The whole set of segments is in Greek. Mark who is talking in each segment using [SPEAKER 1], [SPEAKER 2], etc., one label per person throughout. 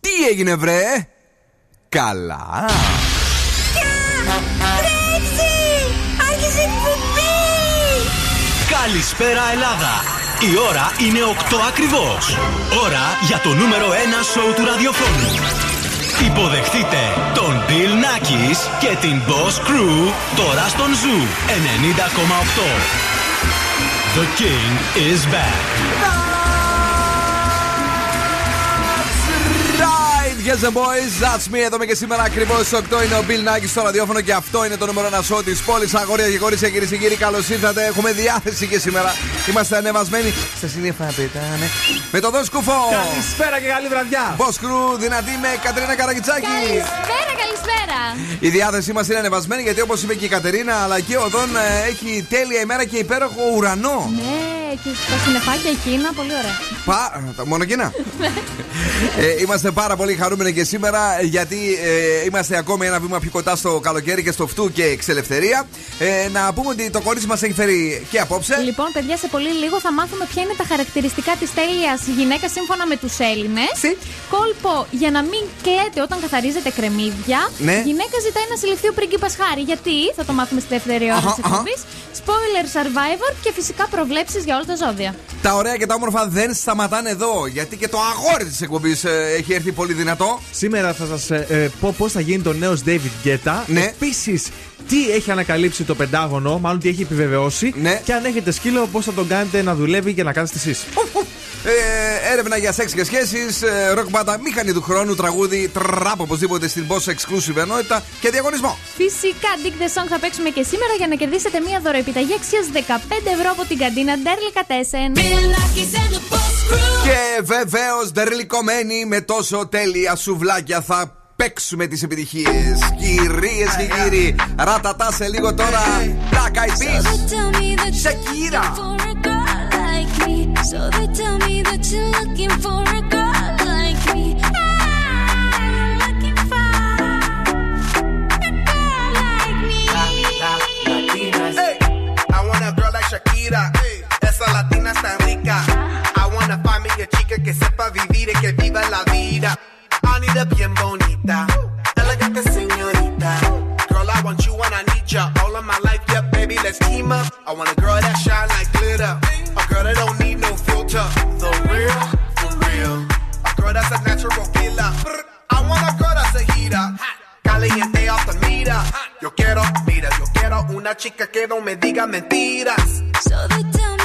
[SPEAKER 1] Τι έγινε βρε; Καλά.
[SPEAKER 2] Καλησπέρα Ελλάδα. Η ώρα είναι 8 ακριβώς. Ώρα για το νούμερο 1 σοου του ραδιοφώνου Υποδεχτείτε τον Bill Nackis και την Boss Crew τώρα στον Zoo 90,8 The King is back
[SPEAKER 1] yes and boys, that's me. Εδώ είμαι και σήμερα ακριβώς στις 8 είναι ο Bill Nike στο ραδιόφωνο και αυτό είναι το νούμερο ένα show της πόλης. Αγόρια και κορίτσια, κυρίε και κύριοι, καλώς ήρθατε. Έχουμε διάθεση και σήμερα. Είμαστε ανεβασμένοι στα συνήθα πετάνε. Με το δόσκο κουφό.
[SPEAKER 3] Καλησπέρα και καλή βραδιά.
[SPEAKER 1] Boss Crew, δυνατή με Κατρίνα Καραγκιτσάκη.
[SPEAKER 4] Καλησπέρα, καλησπέρα.
[SPEAKER 1] Η διάθεσή μας είναι ανεβασμένη γιατί όπως είπε και η Κατερίνα, αλλά και ο Δον ε, έχει τέλεια ημέρα και υπέροχο ουρανό.
[SPEAKER 4] Ναι, και τα συννεφάκια εκείνα, πολύ ωραία.
[SPEAKER 1] Πα... Μόνο εκείνα. ε, είμαστε πάρα πολύ χαρούμενοι και σήμερα γιατί ε, είμαστε ακόμη ένα βήμα πιο κοντά στο καλοκαίρι και στο φτού και εξελευθερία. Ε, να πούμε ότι το κορίτσι μας έχει φέρει και απόψε.
[SPEAKER 4] Λοιπόν, παιδιά, σε πολύ λίγο θα μάθουμε ποια είναι τα χαρακτηριστικά της τέλειας γυναίκα σύμφωνα με τους Έλληνες. Κόλπο για να μην κλαίτε όταν καθαρίζετε κρεμμύδια.
[SPEAKER 1] Ναι.
[SPEAKER 4] Γυναίκα ζητάει να συλληφθεί ο πρίγκιπας Χάρη. Γιατί, θα το μάθουμε στη δεύτερη ώρα
[SPEAKER 1] Αχα,
[SPEAKER 4] της
[SPEAKER 1] αχα.
[SPEAKER 4] εκπομπής. Spoiler Survivor και φυσικά προβλέψεις για όλα τα ζώδια.
[SPEAKER 1] Τα ωραία και τα όμορφα δεν σταματάνε εδώ. Γιατί και το αγόρι της εκπομπής έχει έρθει πολύ δυνατό.
[SPEAKER 3] Σήμερα θα σας πω πώς θα γίνει το νέο David Guetta.
[SPEAKER 1] Ναι.
[SPEAKER 3] Επίσης, τι έχει ανακαλύψει το Πεντάγωνο, μάλλον τι έχει επιβεβαιώσει.
[SPEAKER 1] Ναι.
[SPEAKER 3] Και αν έχετε σκύλο, πώς θα τον κάνετε να δουλεύει και να κάνετε εσείς.
[SPEAKER 1] Ε, έρευνα για σεξ και σχέσεις. Ε, ροκ μπάντα μηχανή του χρόνου. Τραγούδι τραπ οπωσδήποτε στην Boss Exclusive ενότητα και διαγωνισμό.
[SPEAKER 4] Φυσικά, Dick the Song θα παίξουμε και σήμερα για να κερδίσετε μία δωροεπιταγή αξίας 15 ευρώ από την καντίνα Ντέρλι Κατέσεν.
[SPEAKER 1] Και βεβαίως ντερλικωμένοι με τόσο τέλεια σουβλάκια θα παίξουμε τις επιτυχίες Κυρίες και κύριοι Ρατατά σε λίγο τώρα Black Eyed Peas Shakira
[SPEAKER 5] So they tell me that you're looking for a girl like me. I'm looking for a girl like me.
[SPEAKER 6] Hey, I want a girl like Shakira. Esa latina está rica. I me a chica que sepa vivir y que viva la vida. I need a bien bonita, elegante señorita. I want you and I need all of my life. Baby, let's team up. I want a girl that shine like glitter, a girl that don't need The real, for real. A girl that's a natural killer. I want a girl that's a heater. Caliente off the meter. Yo quiero, mira, yo quiero una chica que no me diga mentiras.
[SPEAKER 5] So they tell me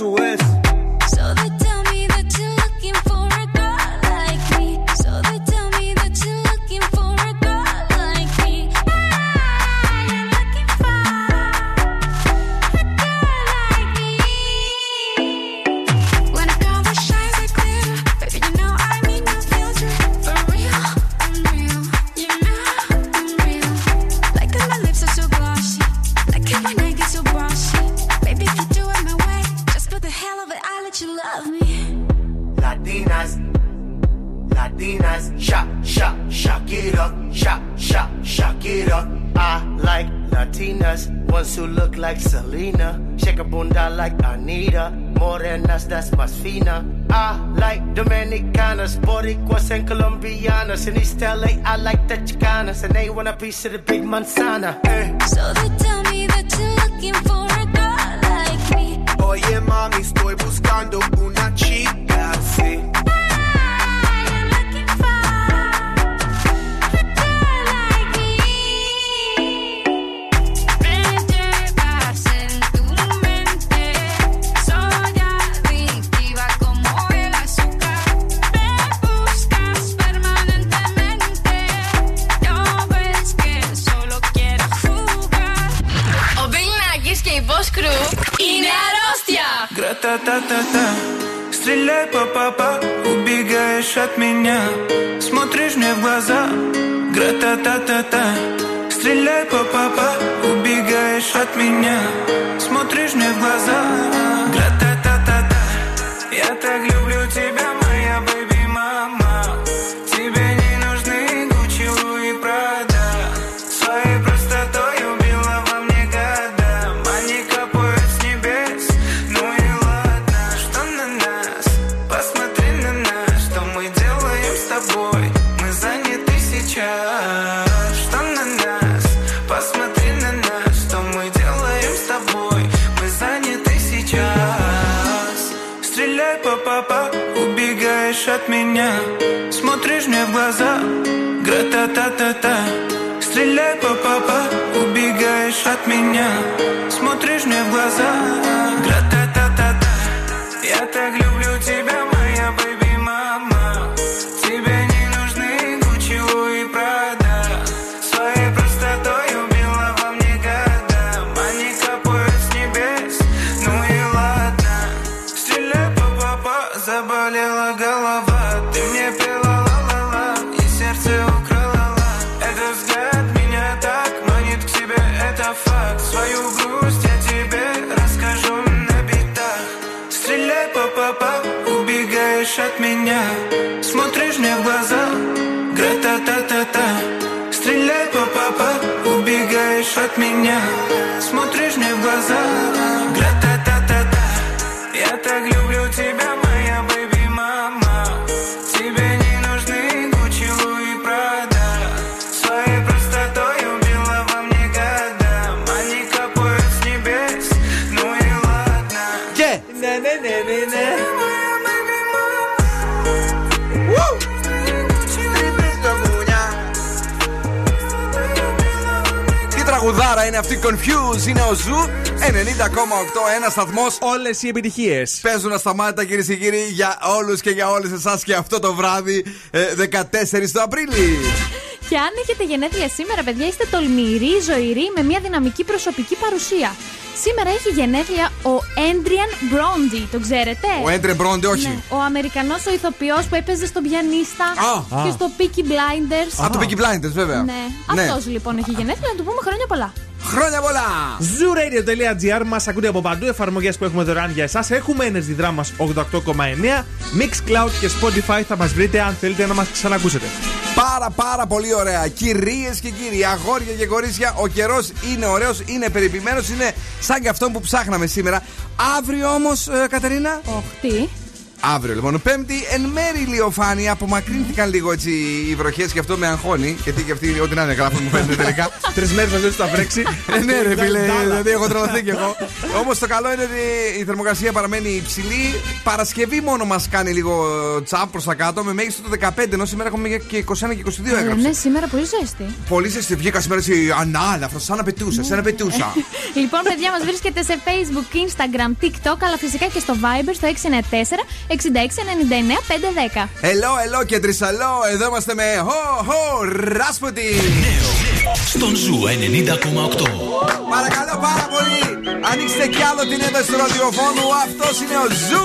[SPEAKER 7] away. Меня Смотришь мне в глаза
[SPEAKER 1] αυτή, Confuse, είναι ο Zoo 90,8, ένας σταθμός.
[SPEAKER 3] Όλες οι επιτυχίες.
[SPEAKER 1] Παίζουν ασταμάτητα κυρίες και κύριοι για όλους και για όλες εσάς και αυτό το βράδυ ε, 14 του Απρίλη.
[SPEAKER 4] Και αν έχετε γενέθλια σήμερα, παιδιά, είστε τολμηροί, ζωηροί, με μια δυναμική προσωπική παρουσία. Σήμερα έχει γενέθλια ο Έντριαν Μπρόντι, τον ξέρετε;
[SPEAKER 1] Ο Έντρε Μπρόντε, όχι.
[SPEAKER 4] Ναι, ο Αμερικανός ο ηθοποιός που έπαιζε στον πιανίστα
[SPEAKER 1] Α.
[SPEAKER 4] και
[SPEAKER 3] Α.
[SPEAKER 4] στο Peaky Blinders.
[SPEAKER 1] Α, το Peaky Blinders, βέβαια.
[SPEAKER 4] Ναι, αυτός λοιπόν έχει γενέθλια, να του πούμε χρόνια πολλά.
[SPEAKER 1] Χρόνια πολλά!
[SPEAKER 3] Zooradio.gr μας ακούτε από παντού. Εφαρμογές που έχουμε δωρεάν για εσάς. Έχουμε Energy Drama 88,9. Mixcloud και Spotify θα μας βρείτε αν θέλετε να μας ξανακούσετε.
[SPEAKER 1] Πάρα πάρα πολύ ωραία. Κυρίες και κύριοι, αγόρια και κορίτσια, ο καιρός είναι ωραίος, είναι περιποιημένος, είναι σαν και αυτό που ψάχναμε σήμερα. Αύριο όμως, Κατερίνα;
[SPEAKER 4] Οχ, τι.
[SPEAKER 1] Αύριο λοιπόν, Πέμπτη, εν μέρη ηλιοφάνεια. Απομακρύνθηκαν λίγο έτσι οι βροχές και αυτό με αγχώνει. Γιατί και αυτοί, ό,τι να είναι, γράφουν μου φαίνεται τελικά.
[SPEAKER 3] Τρεις μέρες μαζί θα βρέξει.
[SPEAKER 1] Ε, ναι, ρε φίλε,
[SPEAKER 3] Ντάλα.
[SPEAKER 1] δηλαδή έχω τρελαθεί κι εγώ. Όμως το καλό είναι ότι η θερμοκρασία παραμένει υψηλή. Παρασκευή μόνο μας κάνει λίγο τσαπ προς τα κάτω με μέγιστο το 15, ενώ σήμερα έχουμε και 21 και 22
[SPEAKER 4] Ε,
[SPEAKER 1] έγραψες.
[SPEAKER 4] ναι, σήμερα πολύ ζέστη.
[SPEAKER 1] Πολύ ζεστή βγήκα σήμερα σε ανάλαφρο, σαν να πετούσα, σαν να πετούσα.
[SPEAKER 4] λοιπόν, παιδιά, μας βρίσκεται σε Facebook, Instagram, TikTok, αλλά φυσικά και στο Viber στο 694 6699 510.
[SPEAKER 1] Ελό, ελό και τρισαλό, εδώ είμαστε με χω, χω, ράσποτι.
[SPEAKER 2] Στον Ζου 90,8.
[SPEAKER 1] Παρακαλώ πάρα πολύ, ανοίξτε κι άλλο την ένταση του ραδιοφώνου, αυτός είναι ο Ζου.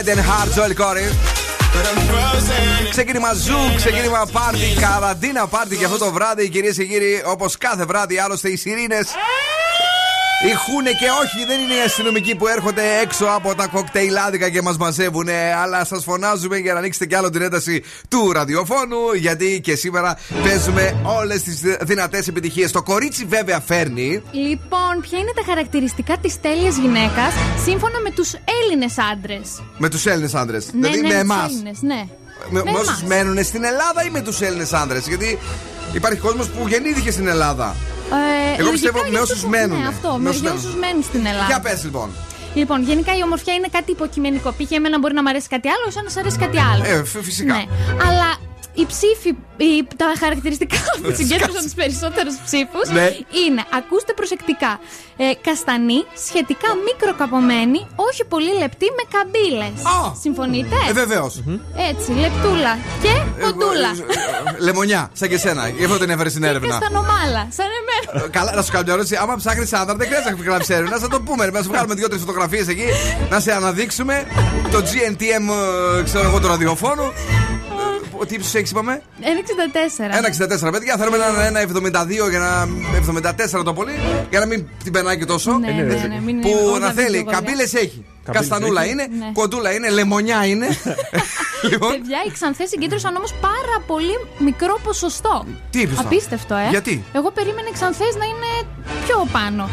[SPEAKER 8] Head and Heart,
[SPEAKER 1] Joel Corey.
[SPEAKER 8] but I'm frozen.
[SPEAKER 1] Ξεκίνημα ζου, ξεκίνημα πάρτι, καραντίνα πάρτι και αυτό το βράδυ, κυρίες και κύριοι, όπως κάθε βράδυ, άλλωστε οι σιρήνες. Ηχούνε και όχι, δεν είναι οι αστυνομικοί που έρχονται έξω από τα κοκτέιλάδικα και μας μαζεύουν, αλλά σας φωνάζουμε για να ανοίξετε κι άλλο την ένταση του ραδιοφώνου, γιατί και σήμερα παίζουμε όλες τις δυνατές επιτυχίες. Το κορίτσι βέβαια φέρνει.
[SPEAKER 4] Λοιπόν, ποια είναι τα χαρακτηριστικά της τέλειας γυναίκας σύμφωνα με τους Έλληνες άντρες;
[SPEAKER 1] Με τους Έλληνες άντρες.
[SPEAKER 4] Ναι,
[SPEAKER 1] δηλαδή
[SPEAKER 4] ναι,
[SPEAKER 1] με
[SPEAKER 4] τους
[SPEAKER 1] εμάς.
[SPEAKER 4] Έλληνες, ναι.
[SPEAKER 1] Με,
[SPEAKER 4] Με
[SPEAKER 1] με όσους
[SPEAKER 4] εμάς.
[SPEAKER 1] μένουν στην Ελλάδα ή με τους Έλληνες άντρες. Γιατί υπάρχει κόσμος που γεννήθηκε στην Ελλάδα.
[SPEAKER 4] Ε,
[SPEAKER 1] Εγώ
[SPEAKER 4] λογικά
[SPEAKER 1] πιστεύω
[SPEAKER 4] για
[SPEAKER 1] με
[SPEAKER 4] αυτούς
[SPEAKER 1] όσους
[SPEAKER 4] που-
[SPEAKER 1] μένουν.
[SPEAKER 4] Ναι, αυτό.
[SPEAKER 1] Με
[SPEAKER 4] Με
[SPEAKER 1] όσους
[SPEAKER 4] για
[SPEAKER 1] μένουν.
[SPEAKER 4] όσους μένουν στην Ελλάδα.
[SPEAKER 1] Για πες λοιπόν.
[SPEAKER 4] Λοιπόν, γενικά η ομορφιά είναι κάτι υποκειμενικό. Π.χ. εμένα μπορεί να μου αρέσει κάτι άλλο, εσένα να αρέσει κάτι άλλο.
[SPEAKER 1] Ε, φ- φυσικά.
[SPEAKER 4] Ναι. Αλλά οι ψήφοι, οι- τα χαρακτηριστικά που συγκέντρωσαν τους περισσότερους ψήφους
[SPEAKER 1] Ναι.
[SPEAKER 4] είναι, ακούστε προσεκτικά, ε, καστανή, σχετικά μικροκαπομένη, όχι πολύ λεπτή με καμπύλες.
[SPEAKER 1] Α!
[SPEAKER 4] Συμφωνείτε;
[SPEAKER 1] Ε, βεβαίως.
[SPEAKER 4] Έτσι, λεπτούλα και κοντούλα.
[SPEAKER 1] ε, Λεμονιά, σαν και σένα. Γι' αυτό την έφερες στην
[SPEAKER 4] Και
[SPEAKER 1] έρευνα.
[SPEAKER 4] καστανομάλα, σαν εμένα.
[SPEAKER 1] Ε, Καλά, να σου κάνω μια ερώτηση. Άμα ψάχνεις άντρα, δεν χρειάζεται να γράψεις έρευνα. Να το πούμε. Να σου βγάλουμε δύο-τρει φωτογραφίες εκεί, να σε αναδείξουμε το GNTM, ε, ξέρω εγώ, του ραδιοφώνου. Ε, Τι ύψος έχεις, είπαμε;
[SPEAKER 4] 1,64.
[SPEAKER 1] 1,64 παιδιά. Θέλουμε ένα 1,72 για να. 74 το πολύ. Για να μην την περνάει και τόσο.
[SPEAKER 4] Ναι, ναι,
[SPEAKER 1] Έτσι.
[SPEAKER 4] ναι, μην είναι
[SPEAKER 1] Που
[SPEAKER 4] όλα
[SPEAKER 1] να
[SPEAKER 4] δύο
[SPEAKER 1] θέλει.
[SPEAKER 4] γοριά.
[SPEAKER 1] Καμπύλες έχει. Καστανούλα
[SPEAKER 3] έχει.
[SPEAKER 1] είναι,
[SPEAKER 4] Ναι.
[SPEAKER 1] κοντούλα είναι, λεμονιά είναι. λοιπόν,
[SPEAKER 4] Παιδιά, οι ξανθέ συγκέντρωσαν όμως πάρα πολύ μικρό ποσοστό.
[SPEAKER 1] Τι είπες τώρα;
[SPEAKER 4] Απίστευτο, ε.
[SPEAKER 1] Γιατί;
[SPEAKER 4] Εγώ περίμενα οι ξανθές να είναι πιο πάνω.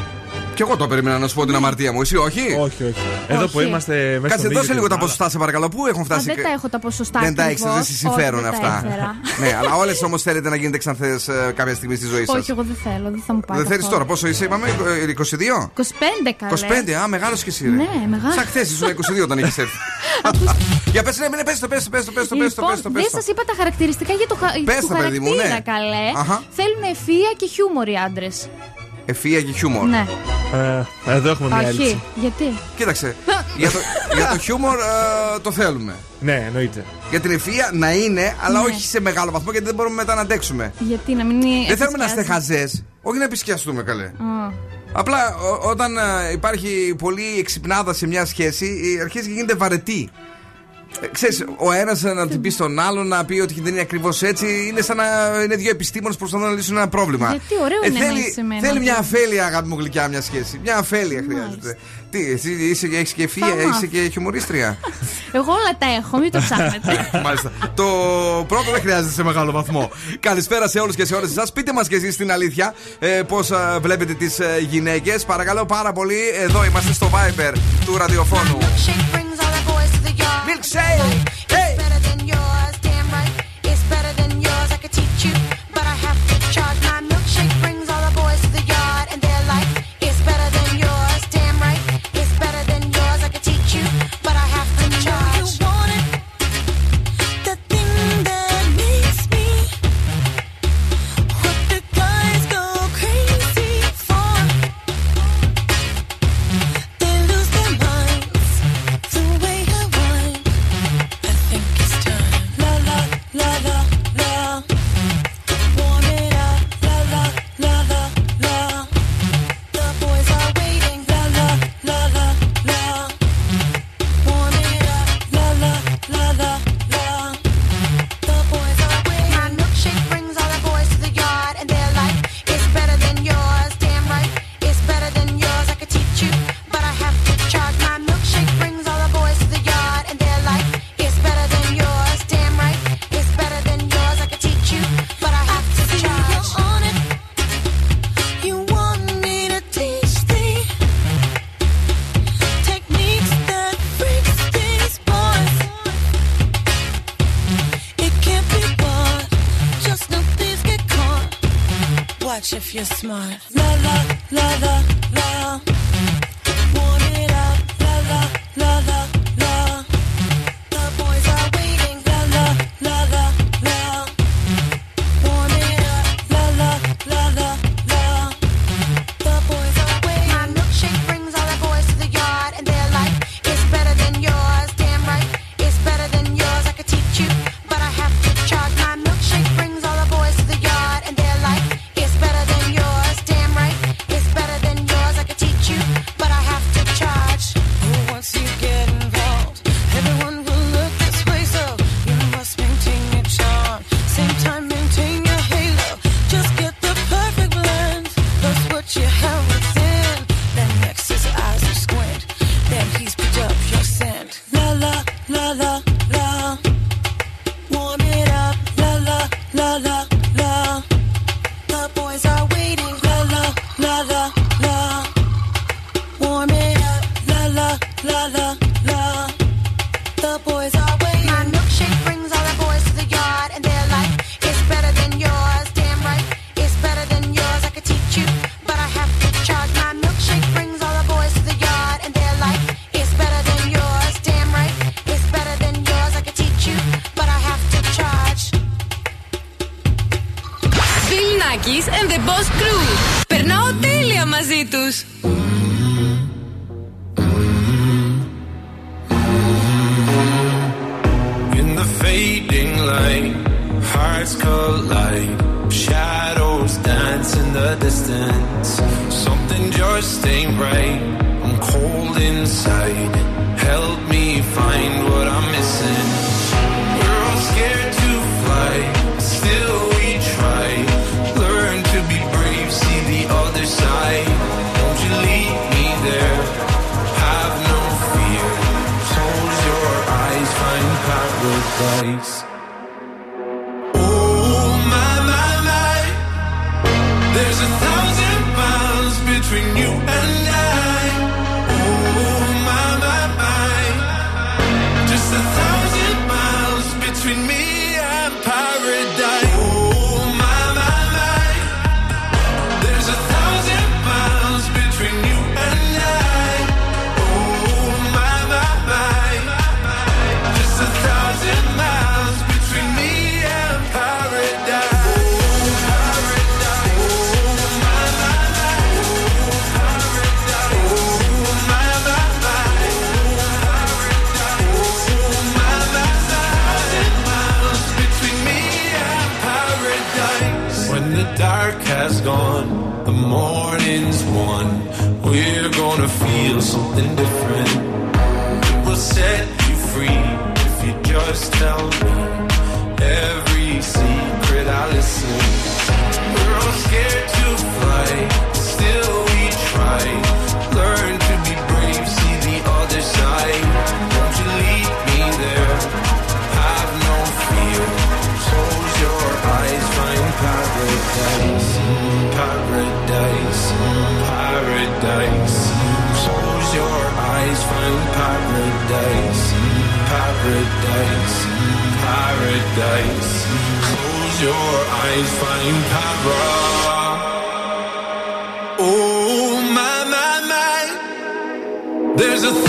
[SPEAKER 1] Κι εγώ το περίμενα να σου πω την αμαρτία μου. Εσύ, όχι;
[SPEAKER 3] Όχι, όχι. Εδώ
[SPEAKER 4] Όχι.
[SPEAKER 3] που είμαστε μέσα
[SPEAKER 1] Κάτσε,
[SPEAKER 3] στο
[SPEAKER 1] δώσε
[SPEAKER 3] δίκτυο
[SPEAKER 1] λίγο τα
[SPEAKER 3] της
[SPEAKER 1] ποσοστά, σε παρακαλώ. Πού έχουν
[SPEAKER 4] Α,
[SPEAKER 1] φτάσει.
[SPEAKER 4] δεν τα έχω τα ποσοστά
[SPEAKER 1] Δεν τα έχεις,
[SPEAKER 4] ακριβώς.
[SPEAKER 1] δεν σα συμφέρουν
[SPEAKER 4] Όχι, δεν τα
[SPEAKER 1] αυτά.
[SPEAKER 4] έφερα.
[SPEAKER 1] ναι, αλλά όλες όμως θέλετε να γίνετε ξανθές κάποια στιγμή στη ζωή σας.
[SPEAKER 4] Όχι, εγώ δεν θέλω, δεν θα μου πάρει.
[SPEAKER 1] Δεν θέλεις τώρα, πόσο είσαι, είπαμε, ε, 22.
[SPEAKER 4] 25 καλέ.
[SPEAKER 1] 25, α, μεγάλος και εσύ. ρε.
[SPEAKER 4] Ναι, μεγάλος.
[SPEAKER 1] Σαν χθες ήσουν 22 όταν είχες έρθει. Για πες, ναι, ναι, πες το, πες το, πες το, πες το, πες το,
[SPEAKER 4] Λοιπόν,
[SPEAKER 1] πες το,
[SPEAKER 4] δεν
[SPEAKER 1] πες το.
[SPEAKER 4] σας είπα τα χαρακτηριστικά για το χα...
[SPEAKER 1] Πες
[SPEAKER 4] του
[SPEAKER 1] τα, παιδί μου,
[SPEAKER 4] χαρακτήρα,
[SPEAKER 1] ναι.
[SPEAKER 4] καλέ.
[SPEAKER 1] Αχα.
[SPEAKER 4] Θέλουν ευφυα και χιούμορ οι άντρες
[SPEAKER 1] ευφυα και χιούμορ.
[SPEAKER 4] Ναι.
[SPEAKER 3] Ε, εδώ έχουμε μια έλλειψη.
[SPEAKER 4] Γιατί;
[SPEAKER 1] Κοίταξε. για, το, για το χιούμορ ε, το θέλουμε.
[SPEAKER 3] Ναι, εννοείται.
[SPEAKER 1] Για την ευφυα να είναι, αλλά
[SPEAKER 4] ναι.
[SPEAKER 1] όχι σε μεγάλο βαθμό γιατί δεν μπορούμε μετά να αντέξουμε.
[SPEAKER 4] Γιατί να μην.
[SPEAKER 1] Δεν θέλουμε να είστε χαζέ. Όχι να επισκιαστούμε καλέ. Απλά όταν ε, υπάρχει πολύ εξυπνάδα σε μια σχέση, ε, αρχίζει και γίνεται βαρετή. Ε, ξέρεις, ο ένας να την πει στον άλλο να πει ότι δεν είναι ακριβώς έτσι, είναι σαν να είναι δύο επιστήμονες που προσπαθούν να λύσουν ένα πρόβλημα.
[SPEAKER 4] Γιατί ωραίο ε, είναι
[SPEAKER 1] θέλει,
[SPEAKER 4] να
[SPEAKER 1] θέλει μια αφέλεια, αγάπη μου γλυκιά, μια σχέση. Μια αφέλεια χρειάζεται. Τι, εσύ είσαι, και
[SPEAKER 4] φύγει,
[SPEAKER 1] είσαι και χιουμορίστρια;
[SPEAKER 4] Εγώ όλα τα έχω, μην το ψάχνετε.
[SPEAKER 1] Μάλιστα. το πρώτο δεν χρειάζεται σε μεγάλο βαθμό. Καλησπέρα σε όλους και σε όλες εσάς. Πείτε μας και εσείς την αλήθεια ε, πώς ε, βλέπετε τις ε, γυναίκες. Παρακαλώ πάρα πολύ, εδώ είμαστε στο Viber του ραδιοφώνου.
[SPEAKER 9] Milkshake.
[SPEAKER 8] between you
[SPEAKER 10] tell me paradise. Close your eyes, find paradise. Oh my my my, there's a thousand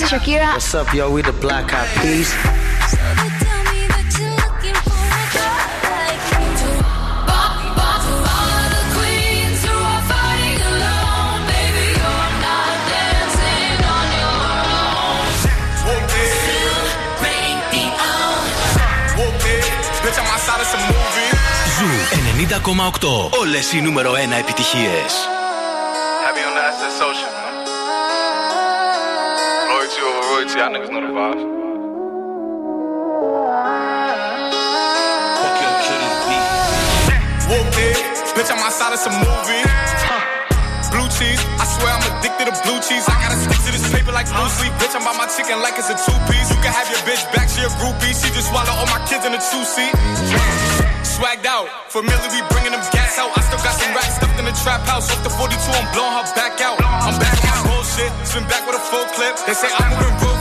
[SPEAKER 11] Max. Hey, this is Shakira.
[SPEAKER 12] What's up, yo? We the Black Eyed Peas.
[SPEAKER 10] Bitch, I'm outside of some movie.
[SPEAKER 2] Ζου 90,8. Όλε οι νούμερο 1 επιτυχίε.
[SPEAKER 13] Over y'all niggas know the vibes.
[SPEAKER 10] Fuck your kitty beat. Whoop it, bitch, I'm outside of some movie. Huh. Blue cheese, I swear I'm addicted to blue cheese. I gotta stick to this paper like blue sleep. Bitch, I'm by my chicken like it's a two piece. You can have your bitch back, she a groupie. She just swallow all my kids in a two seat. Swagged out, familiar, we bringing them gas out. I still got some racks stuffed in the trap house. Off the 42, I'm blowing her back out. I'm back on my bullshit, spin back with a full clip. They say I'm moving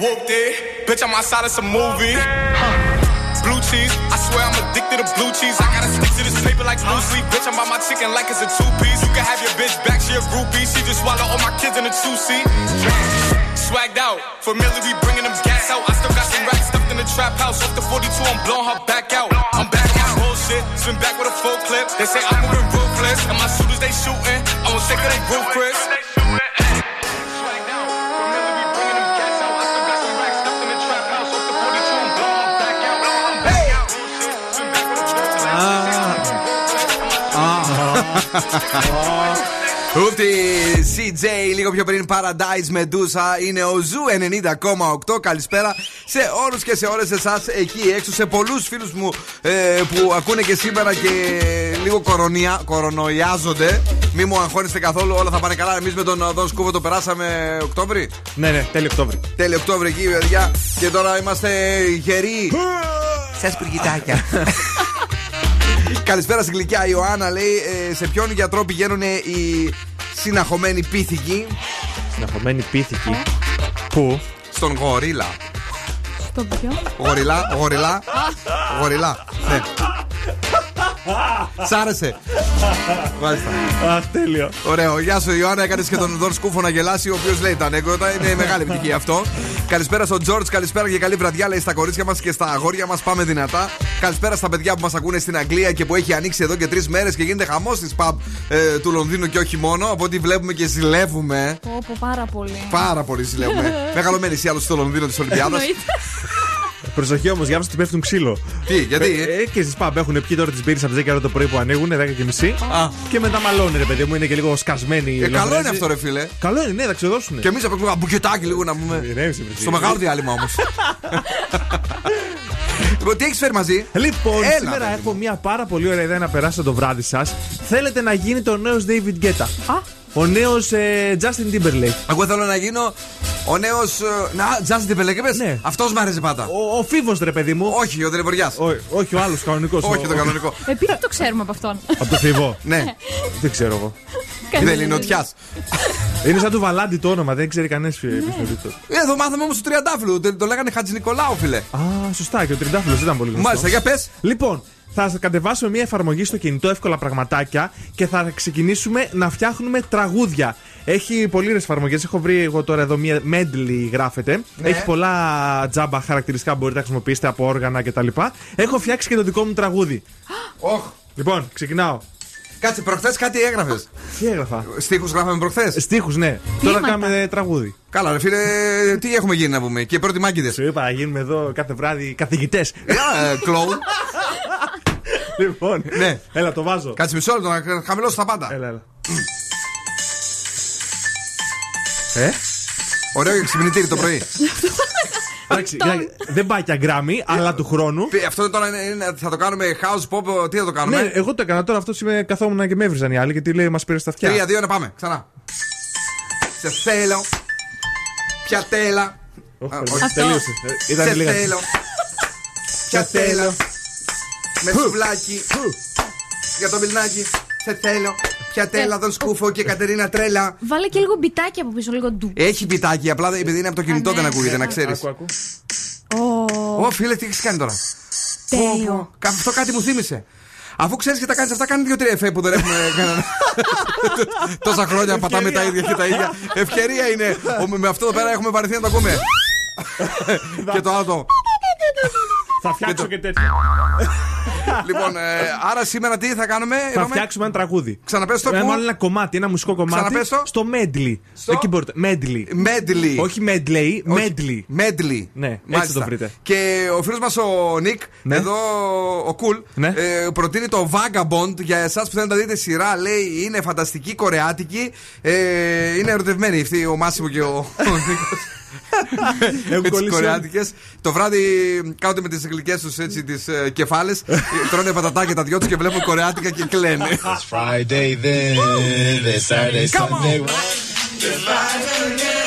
[SPEAKER 10] Whooped it, bitch, I'm outside of some movie. Huh. Blue cheese, I swear I'm addicted to blue cheese. I gotta stick to this paper like blue sleep. Bitch, I'm by my chicken like it's a two piece. You can have your bitch back, she a groupie. She just swallow all my kids in a two seat. Swagged out, familiar, we bringing them gas out. I still got some racks stuffed in the trap house. Off the 42, I'm blowing her back out. I'm back my bullshit, spin back with a full clip. They say I'm moving ruthless, and my shooters they shooting. I won't shake they roof.
[SPEAKER 1] Ούφτι CJ, λίγο πιο πριν Paradise Meduza είναι ο Zoo 90,8. Καλησπέρα σε όλους και σε όλες εσάς εκεί έξω, σε πολλούς φίλους μου ε, που ακούνε και σήμερα και λίγο κορονιά, κορονοϊάζονται. Μη μου αγχώνεστε καθόλου, όλα θα πάνε καλά. Εμείς με τον Δον Σκούβο το περάσαμε Οκτώβρη;
[SPEAKER 3] Ναι, ναι, τέλη Οκτώβρη.
[SPEAKER 1] Τέλη Οκτώβρη εκεί, παιδιά. Και τώρα είμαστε γεροί. Σαν σπουργιτάκια. Καλησπέρα στην γλυκιά Ιωάννα λέει ε, σε ποιον γιατρό πηγαίνουν οι συναχωμένοι πίθηκοι;
[SPEAKER 3] Συναχωμένοι πίθηκοι. Πού;
[SPEAKER 1] Στον γορίλα.
[SPEAKER 4] Στον ποιο;
[SPEAKER 1] Γοριλά, γοριλά, γοριλά. Ναι. Σ' άρεσε. Μάλιστα.
[SPEAKER 3] Αχ, τέλειο.
[SPEAKER 1] Ωραίο. Γεια σου, Ιωάννα. Έκανες και τον Δον Σκούφο να γελάσει, ο οποίος λέει τα ανέκδοτα. Είναι μεγάλη επιτυχία αυτό. Καλησπέρα στον Τζορτ, καλησπέρα και καλή βραδιά, λέει στα κορίτσια μας και στα αγόρια μας. Πάμε δυνατά. Καλησπέρα στα παιδιά που μας ακούνε στην Αγγλία και που έχει ανοίξει εδώ και τρεις μέρες και γίνεται χαμός τη pub ε, του Λονδίνου και όχι μόνο. Από ό,τι βλέπουμε και ζηλεύουμε.
[SPEAKER 4] Πω, πω, πάρα πολύ.
[SPEAKER 1] Πάρα πολύ ζηλεύουμε. Μεγαλωμένη ή άλλο στο Λονδίνο της Ολυμπιάδας.
[SPEAKER 4] Εννοείται.
[SPEAKER 3] Προσοχή όμως, διάβασα ότι πέφτουν ξύλο.
[SPEAKER 1] Τι, γιατί;
[SPEAKER 3] Ε, ε, και στις pub έχουν πιει τώρα τις μπύρες από τις 10 ώρα το πρωί που ανοίγουν, 10 και μισή.
[SPEAKER 1] Α.
[SPEAKER 3] Και μετά μαλώνει, ρε παιδί μου, είναι και λίγο σκασμένοι. οι
[SPEAKER 1] Ε, καλό είναι
[SPEAKER 3] λαβρέζοι.
[SPEAKER 1] αυτό, ρε φίλε.
[SPEAKER 3] Καλό είναι, ναι, θα ξεδώσουν.
[SPEAKER 1] Και εμείς θα παίξουμε ένα μπουκετάκι λίγο να πούμε.
[SPEAKER 3] Ηρέμησε, βρε,
[SPEAKER 1] Στο μεγάλο διάλειμμα όμως. Λοιπόν, τι έχεις φέρει μαζί;
[SPEAKER 3] Λοιπόν,
[SPEAKER 1] Έλα,
[SPEAKER 3] σήμερα
[SPEAKER 1] ρε.
[SPEAKER 3] έχω μια πάρα πολύ ωραία ιδέα να περάσετε το βράδυ σας. Θέλετε να γίνει το νέος David Guetta.
[SPEAKER 4] Α,
[SPEAKER 3] ο νέος Justin Timberlake.
[SPEAKER 1] Εγώ θέλω να γίνω ο νέος. Να, Justin Timberlake, είπες;
[SPEAKER 3] Ναι.
[SPEAKER 1] Αυτός μου αρέσει πάντα.
[SPEAKER 3] Ο, ο Φίβος, ρε παιδί μου.
[SPEAKER 1] Όχι, ο Δελεμποριά.
[SPEAKER 3] όχι, ο άλλος κανονικός.
[SPEAKER 1] Όχι, το κανονικό.
[SPEAKER 4] Επειδή το ξέρουμε από αυτόν.
[SPEAKER 3] Από το Φίβο.
[SPEAKER 1] Ναι.
[SPEAKER 3] Δεν ξέρω εγώ.
[SPEAKER 1] Δεν είναι νοτιά.
[SPEAKER 3] Είναι σαν του Βαλάντι το όνομα, δεν ξέρει κανένας ποιο
[SPEAKER 1] Ναι.
[SPEAKER 3] είναι.
[SPEAKER 1] Εδώ μάθαμε όμως του Τριαντάφυλλου. Το, το λέγανε Χατζη Νικολάου, φίλε.
[SPEAKER 3] Α, σωστά, και ο Τριντάφυλλο δεν ήταν πολύ γνωστός.
[SPEAKER 1] Μάλιστα, για πες.
[SPEAKER 3] Λοιπόν, θα κατεβάσουμε μια εφαρμογή στο κινητό, εύκολα πραγματάκια και θα ξεκινήσουμε να φτιάχνουμε τραγούδια. Έχει πολύ ωραίες εφαρμογές. Έχω βρει εγώ τώρα εδώ μια medley γράφεται.
[SPEAKER 1] Ναι.
[SPEAKER 3] Έχει πολλά τζάμπα χαρακτηριστικά που μπορείτε να χρησιμοποιήσετε από όργανα κτλ. Έχω φτιάξει και το δικό μου τραγούδι.
[SPEAKER 1] Όχ.
[SPEAKER 3] Λοιπόν, ξεκινάω.
[SPEAKER 1] Κάτσε, προχθές κάτι έγραφες.
[SPEAKER 3] Τι έγραφα;
[SPEAKER 1] Στίχους γράφαμε προχθές;
[SPEAKER 3] Στίχους, ναι. Τώρα κάνουμε τραγούδι.
[SPEAKER 1] Καλά, ρε φίλε, τι έχουμε γίνει να πούμε. Και πρώτοι μάγκηδε.
[SPEAKER 3] Σου είπα να γίνουμε εδώ κάθε βράδυ καθηγητές.
[SPEAKER 1] Κλόουν.
[SPEAKER 3] Λοιπόν,
[SPEAKER 1] Ναι.
[SPEAKER 3] έλα το βάζω.
[SPEAKER 1] Κάτσε μισό λεπτό να χαμηλώσω τα πάντα.
[SPEAKER 3] Έλα, έλα.
[SPEAKER 1] Ε; Ωραίο ξυπνητήρι το πρωί.
[SPEAKER 3] Εντάξει, κοίτα, δεν πάει και αγκράμμι, αλλά του χρόνου.
[SPEAKER 1] Τι, Αυτό τώρα είναι, είναι- θα το κάνουμε house pop, τι θα το
[SPEAKER 3] Ναι,
[SPEAKER 1] κάνουμε.
[SPEAKER 3] εγώ το έκανα τώρα. Αυτός είμαι καθόμουν και με έβριζαν οι άλλοι γιατί λέει μας πήρε στα αυτιά.
[SPEAKER 1] Τρία, δύο, να πάμε. Ξανά. Σε θέλω. Πια τέλα.
[SPEAKER 3] Όχι,
[SPEAKER 1] Α,
[SPEAKER 3] όχι,
[SPEAKER 1] όχι.
[SPEAKER 3] τελείωσε. Ε, Ήταν
[SPEAKER 1] Σε
[SPEAKER 3] λίγα.
[SPEAKER 1] θέλω. Πια τέλα. Με σουβλάκι. Για το μιλνάκι. Σε θέλω. Πια τέλα, τον σκούφο και Κατερίνα τρέλα.
[SPEAKER 4] Βάλε και λίγο μπιτάκι από πίσω, λίγο ντου.
[SPEAKER 1] Έχει πιτάκι, απλά επειδή είναι από το κινητό
[SPEAKER 4] Α, ναι.
[SPEAKER 1] δεν ακούγεται, να ξέρεις.
[SPEAKER 3] Ακού, ακού.
[SPEAKER 4] Ω,
[SPEAKER 1] Ω, φίλε, τι έχεις κάνει τώρα;
[SPEAKER 4] τέλειο.
[SPEAKER 1] Πω, πω. Κα- Αυτό κάτι μου θύμισε. Αφού ξέρεις και τα κάνεις αυτά, κάνει δύο-τρία εφέ που δεν έχουμε κανένα. Τόσα χρόνια πατάμε τα ίδια και τα ίδια. Ευκαιρία είναι. Ο- Με αυτό εδώ πέρα έχουμε βαρεθεί να το ακούμε. και το άλλο το.
[SPEAKER 3] Θα φτιάξω και τέτοιο.
[SPEAKER 1] Λοιπόν, ε, άρα σήμερα τι θα κάνουμε,
[SPEAKER 3] Θα
[SPEAKER 1] είπαμε;
[SPEAKER 3] φτιάξουμε ένα τραγούδι.
[SPEAKER 1] Ξαναπες το
[SPEAKER 3] Ε,
[SPEAKER 1] που;
[SPEAKER 3] Μάλλον ένα κομμάτι, ένα μουσικό κομμάτι.
[SPEAKER 1] Ξαναπες το.
[SPEAKER 3] Στο medley.
[SPEAKER 1] Στο-
[SPEAKER 3] Εκεί μπορείτε. Medley.
[SPEAKER 1] Medley.
[SPEAKER 3] Όχι medley,
[SPEAKER 1] Όχι,
[SPEAKER 3] medley.
[SPEAKER 1] Medley.
[SPEAKER 3] Ναι, έτσι
[SPEAKER 1] Μάλιστα.
[SPEAKER 3] το βρείτε.
[SPEAKER 1] Και ο φίλος μας ο Νικ,
[SPEAKER 3] Ναι.
[SPEAKER 1] εδώ ο Cool,
[SPEAKER 3] Ναι.
[SPEAKER 1] ε, προτείνει το Vagabond για εσάς που θέλετε να δείτε σειρά. Λέει είναι φανταστική, κορεάτικη. Ε, είναι ερωτευμένοι αυτοί ο Μάσιμο και ο, ο Νίκος. Με τις
[SPEAKER 3] κολλήσει.
[SPEAKER 1] κορεάτικες. Το βράδυ κάθονται με τις γλυκές τους έτσι τις ε, κεφάλες. τρώνε πατατάκια τα δυο τους και βλέπουν κορεάτικα και κλαίνε.
[SPEAKER 14] It's Friday then, it's Saturday,
[SPEAKER 1] Come on.
[SPEAKER 14] Sunday.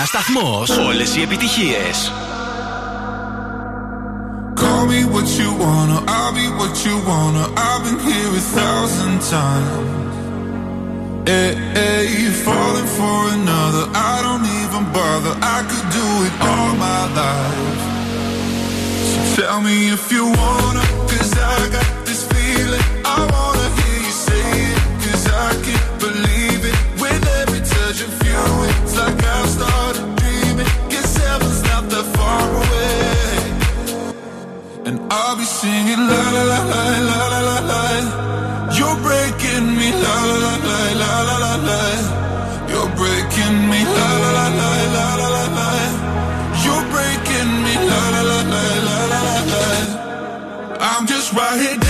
[SPEAKER 2] ένα σταθμό. Όλε οι επιτυχίε.
[SPEAKER 8] Call me what you wanna, I'll be what you wanna. I've been here a thousand times. Hey, hey, you falling for another. I don't even bother. I could do it all my life. So tell me if you wanna, cause I got. singing la la la la la la la la. You're breaking me la la la la la la la la. You're breaking me la la la la la la la la. You're breaking me la la la la la la la. la. I'm just right here.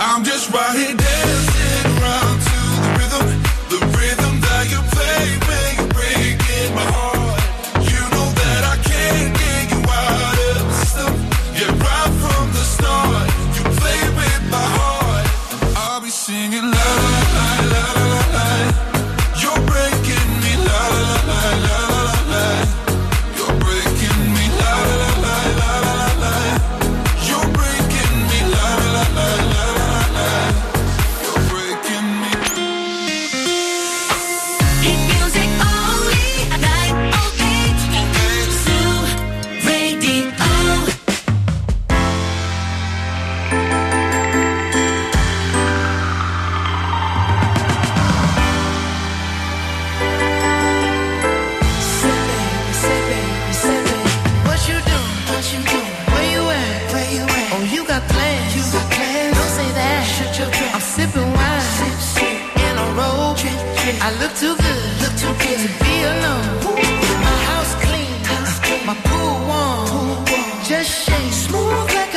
[SPEAKER 8] I'm just right here.
[SPEAKER 5] too good, look too good to be alone. My house clean, my pool warm, just shake smooth.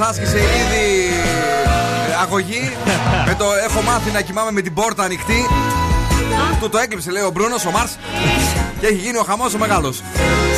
[SPEAKER 1] Άσκησε ήδη ε, αγωγή. με το έχω μάθει να κοιμάμαι με την πόρτα ανοιχτή. Του το έκλειψε, λέει ο Μπρούνος, ο Μάρς. Και έχει γίνει ο χαμός ο μεγάλος.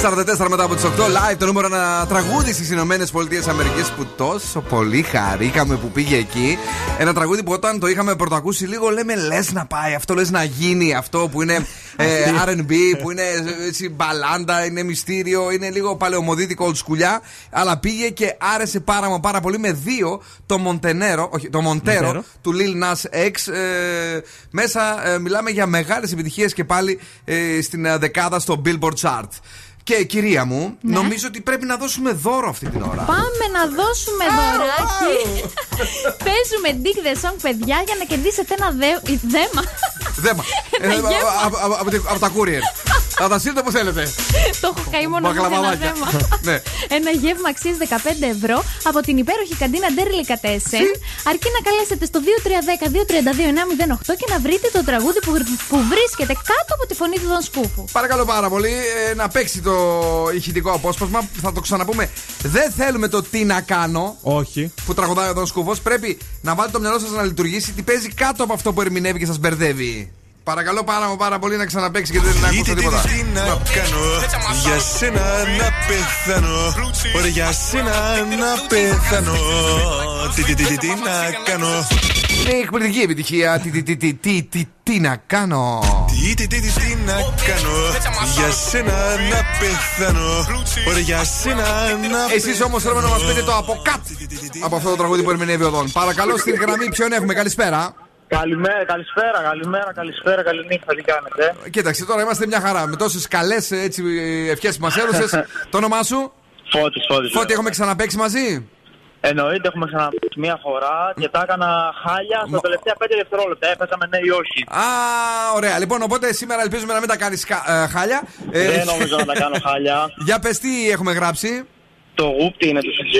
[SPEAKER 1] 44 μετά από τις 8, live το νούμερο ένα τραγούδι στις Ηνωμένες Πολιτείες Αμερικής που τόσο πολύ χαρήκαμε που πήγε εκεί. Ένα τραγούδι που όταν το είχαμε πρωτοακούσει λίγο λέμε λες να πάει αυτό, λες να γίνει αυτό που είναι ε, RB, που είναι ε, έτσι μπαλάντα, είναι μυστήριο, είναι λίγο παλαιομοδίτικο old σκουλιά. Αλλά πήγε και άρεσε πάρα μα πάρα πολύ με δύο το Μοντενέρο, όχι το Μοντέρο
[SPEAKER 3] Μοντέρο.
[SPEAKER 1] του Lil Nas X. Ε, μέσα ε, μιλάμε για μεγάλες επιτυχίες και πάλι ε, στην ε, δεκάδα στο Billboard Chart. Και κυρία μου, νομίζω ότι πρέπει να δώσουμε δώρο αυτή την ώρα.
[SPEAKER 4] Πάμε να δώσουμε δωράκι. Παίζουμε Dig the Song, παιδιά, για να κερδίσετε ένα δέ- δέμα.
[SPEAKER 1] Δέμα. Ε,
[SPEAKER 4] Ένα γεύμα.
[SPEAKER 1] από- από- από τη- Από τα courier. Θα τα στείλετε που θέλετε.
[SPEAKER 4] Το έχω καεί μόνο μου σε ένα
[SPEAKER 1] Μπακλαβαδάκια.
[SPEAKER 4] δέμα.
[SPEAKER 1] Ναι.
[SPEAKER 4] Ένα γεύμα αξίας 15 ευρώ από την υπέροχη καντίνα Ντέρλι Κατέσεν. Αρκεί να καλέσετε στο 2310-232-908 και να βρείτε το τραγούδι που, που βρίσκεται κάτω από τη φωνή του Δον Σκούφου.
[SPEAKER 1] Παρακαλώ πάρα πολύ ε, να παίξει το ηχητικό απόσπασμα. Θα το ξαναπούμε. Δεν θέλουμε το τι να κάνω.
[SPEAKER 3] Όχι.
[SPEAKER 1] Που τραγουδάει ο Δον Σκούφος. Πρέπει να βάλετε το μυαλό σας να λειτουργήσει. Τι παίζει κάτω από αυτό που ερμηνεύει και σας μπερδεύει. Παρακαλώ πάρα, μα πάρα πολύ να ξαναπέξει και δεν ακούσα τίποτα.
[SPEAKER 15] Τι να κάνω Για σένα να πεθάνω Ωραία για σένα να πεθάνω Τι τι τι τι τι να κάνω
[SPEAKER 1] Είναι εκπληκτική επιτυχία. Τι, τι, τι, τι, τι, τι, τι να κάνω.
[SPEAKER 15] Τι τι τι τι τι να κάνω Για σένα να πεθάνω Ωραία για σένα να
[SPEAKER 1] Εσεί όμω θέλουμε να μα πείτε το από κάτω από αυτό το τραγούδι που ερμηνεύει ο Δον. Παρακαλώ στην γραμμή ποιον έχουμε. Καλησπέρα.
[SPEAKER 16] Καλημέρα, καλησπέρα, καλημέρα, καλησπέρα, καληνύχτα, τι κάνετε.
[SPEAKER 1] Κοίταξε, τώρα είμαστε μια χαρά. Με τόσες καλές ευχές που μας έδωσες. το όνομά σου;
[SPEAKER 16] Φώτης, Φώτης.
[SPEAKER 1] Φώτη, έχουμε ξαναπέξει μαζί;
[SPEAKER 16] Εννοείται, έχουμε ξαναπέξει μία φορά και τα έκανα χάλια στα τελευταία 5 δευτερόλεπτα. Έπαιζα με ναι ή όχι.
[SPEAKER 1] Α, ωραία. Λοιπόν, οπότε σήμερα ελπίζουμε να μην τα κάνεις χάλια. Ε,
[SPEAKER 16] Δεν νομίζω να τα κάνω χάλια.
[SPEAKER 1] Για πες τι έχουμε γράψει;
[SPEAKER 16] Το γούπτι είναι του CJ.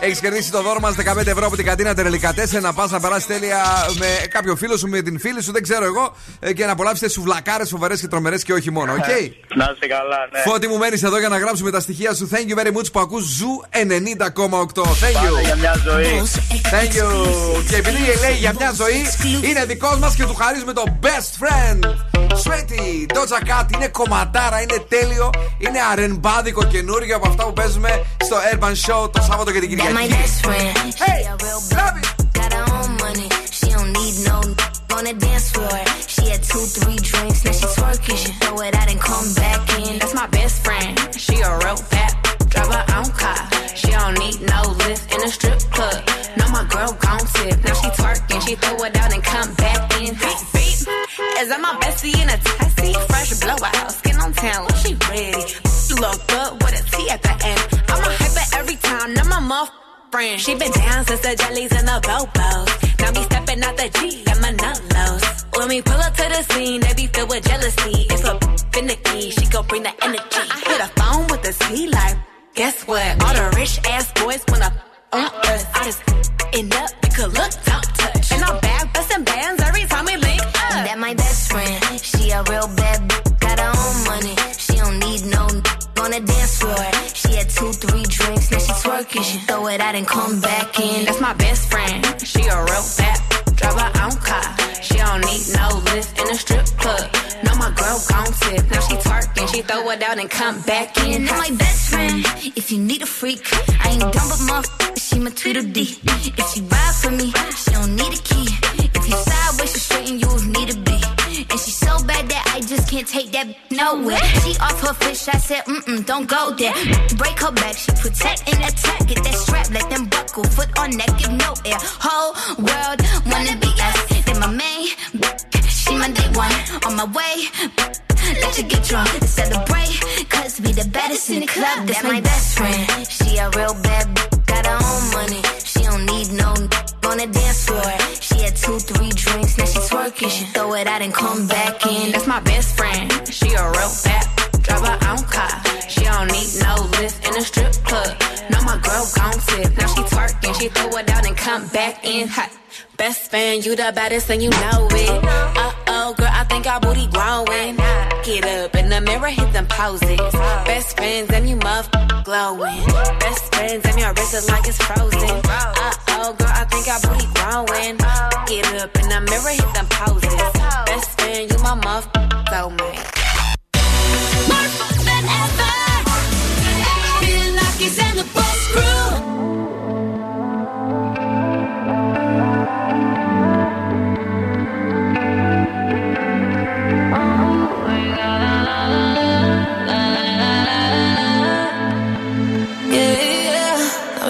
[SPEAKER 1] Έχεις κερδίσει το δώρο μας 15 ευρώ από την καντίνα Τερελικατέσσε να πας να περάσεις τέλεια με κάποιο φίλο σου, με την φίλη σου, δεν ξέρω εγώ, ε, και να απολαύσετε σουβλακάρες φοβερές και τρομερές και όχι μόνο. Οκ;
[SPEAKER 16] Να είστε καλά, ναι.
[SPEAKER 1] Φώτη μου μένεις εδώ για να γράψουμε τα στοιχεία σου. Thank you very much που ακούς Zoo 90,8. Thank you.
[SPEAKER 16] Πάτε για μια ζωή.
[SPEAKER 1] Thank you. Και επειδή λέει για μια ζωή, είναι δικός μας και του χαρίζουμε το best friend. Sweaty, Doja Cat είναι κομματάρα, είναι τέλειο, είναι αρενμπάδικο καινούργιο από αυτά που παίζουμε στο Urban Show το Σάββατο και την
[SPEAKER 17] That my
[SPEAKER 1] Κυριακή.
[SPEAKER 17] best friend. Hey, she a real bad. Got her own money. She don't need no on the dance floor. She had two, three drinks. Now she twerking. She throw it out and come back in.
[SPEAKER 18] That's my best friend. She a real bad. Drive her own car. She don't need no lift in a strip club. No, my girl gon' tip. Now she twerking. She throw it out and come back in. Beep, beep. is that my bestie in a taxi? Fresh blowout. Skin on town. She ready. Look good with a T at the end. I'm a hyper every time. Now my muff friend. She been down since the jellies and the bobos. Now me stepping out the G and my nullos. When we pull up to the scene, they be filled with jealousy. If a finicky, she gon' bring the energy. I hit a phone with the C like, guess what? All the rich ass boys wanna on us. I just end up, you could look, don't touch. And I'm back
[SPEAKER 17] friend. She a real bad. b- Got her own money. She don't need no on the dance floor. She had two, three drinks. Now she twerking. She throw it out and come back in.
[SPEAKER 18] That's my best friend. She a real bad. Drive her own car. She don't need no lift in a strip club. No, my girl gon' tip. Now she twerking. She throw it out and come back in.
[SPEAKER 17] That my best friend. If you need a freak, I ain't dumb but motherfucker. She my Tweedledee. If she ride for me, she don't need a key. Can't take that nowhere. She off her fish, I said, mm mm, don't go there. Break her back, she protect and attack. Get that strap, let them buckle. Foot on neck, give no air. Whole world wanna be us. Then my main, she my day one. On my way, let you get drunk and celebrate. Cause we the baddest in the club. That's my best friend. She a real bad, she. Throw it out and come back in.
[SPEAKER 18] That's my best friend. She a real bad. Drive her own car. She don't need no lift in a strip club. No, my girl gon' tip. Now she twerking. She throw it out and come back in hot. Best fan, you the baddest and you know it. Uh oh, girl, I think our booty growing. Get up in the mirror, hit them poses. Best friends and you muff glowing. Best friends and your wrist is like it's frozen. Uh oh, girl, I think our booty growing. Get up in the mirror, hit them poses. Best friend, you my muff soulmate.
[SPEAKER 19] More than ever. Bill Nackis and the Boss Crew.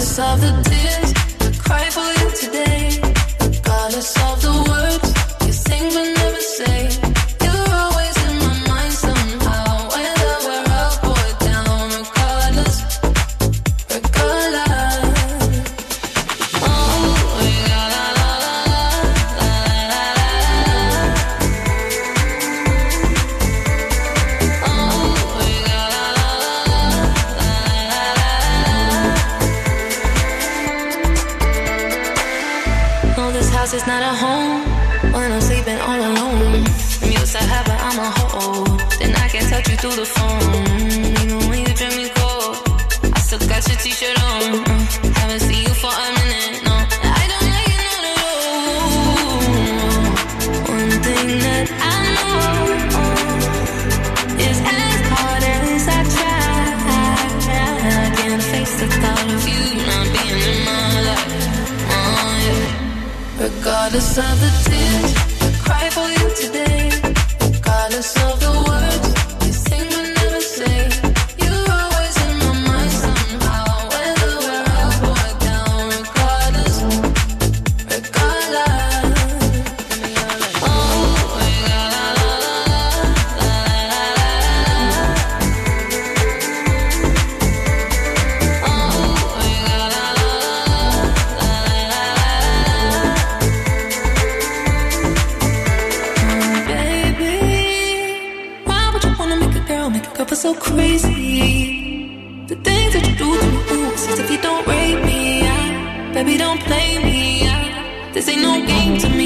[SPEAKER 14] surface of the day. Through the phone. Even when you drink me cold, I still got your t-shirt on. Uh, haven't seen you for a minute, no. I don't like it at all. One thing that I know is as hard as I try, I can't face the thought of you not being in my life. Yeah. Regardless of the tears I cry for you today, regardless of the words crazy? The things that you do to me, ooh, if you don't rate me. I, baby, don't play me. I, this ain't no game to me.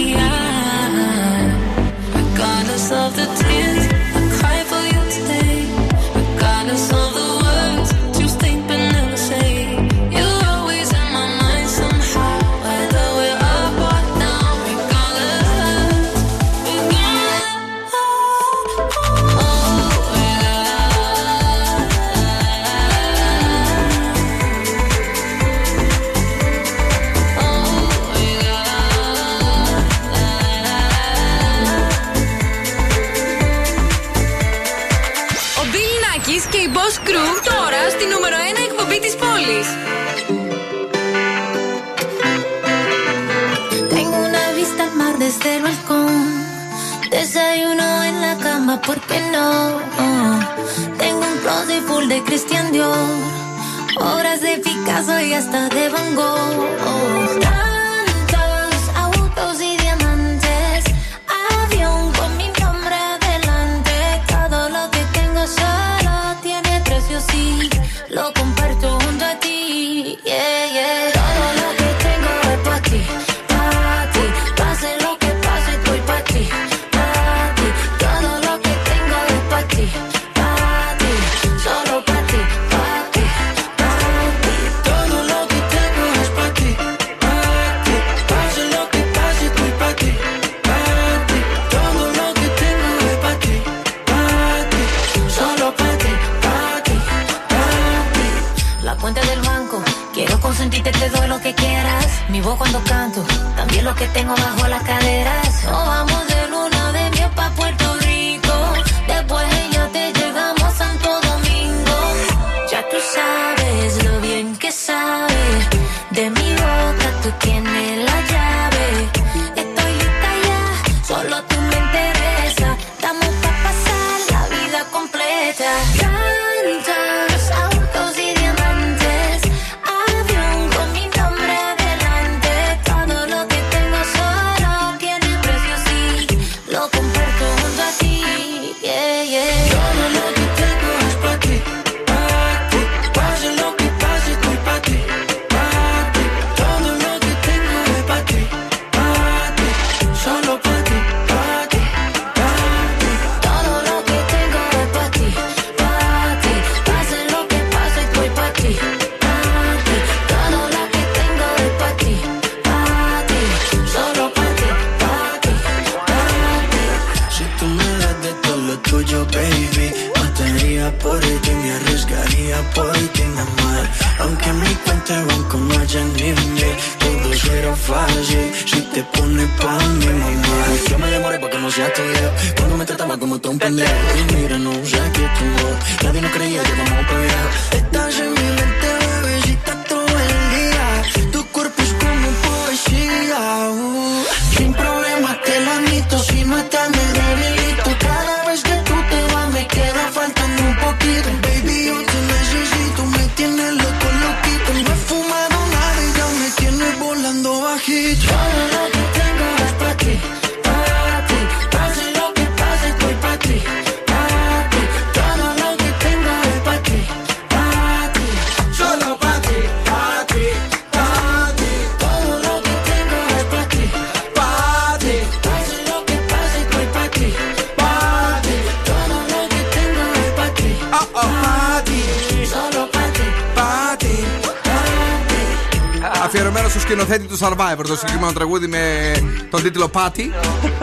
[SPEAKER 1] Σκηνοθέτη του Survivor, το συγκεκριμένο τραγούδι με τον τίτλο Πάτη.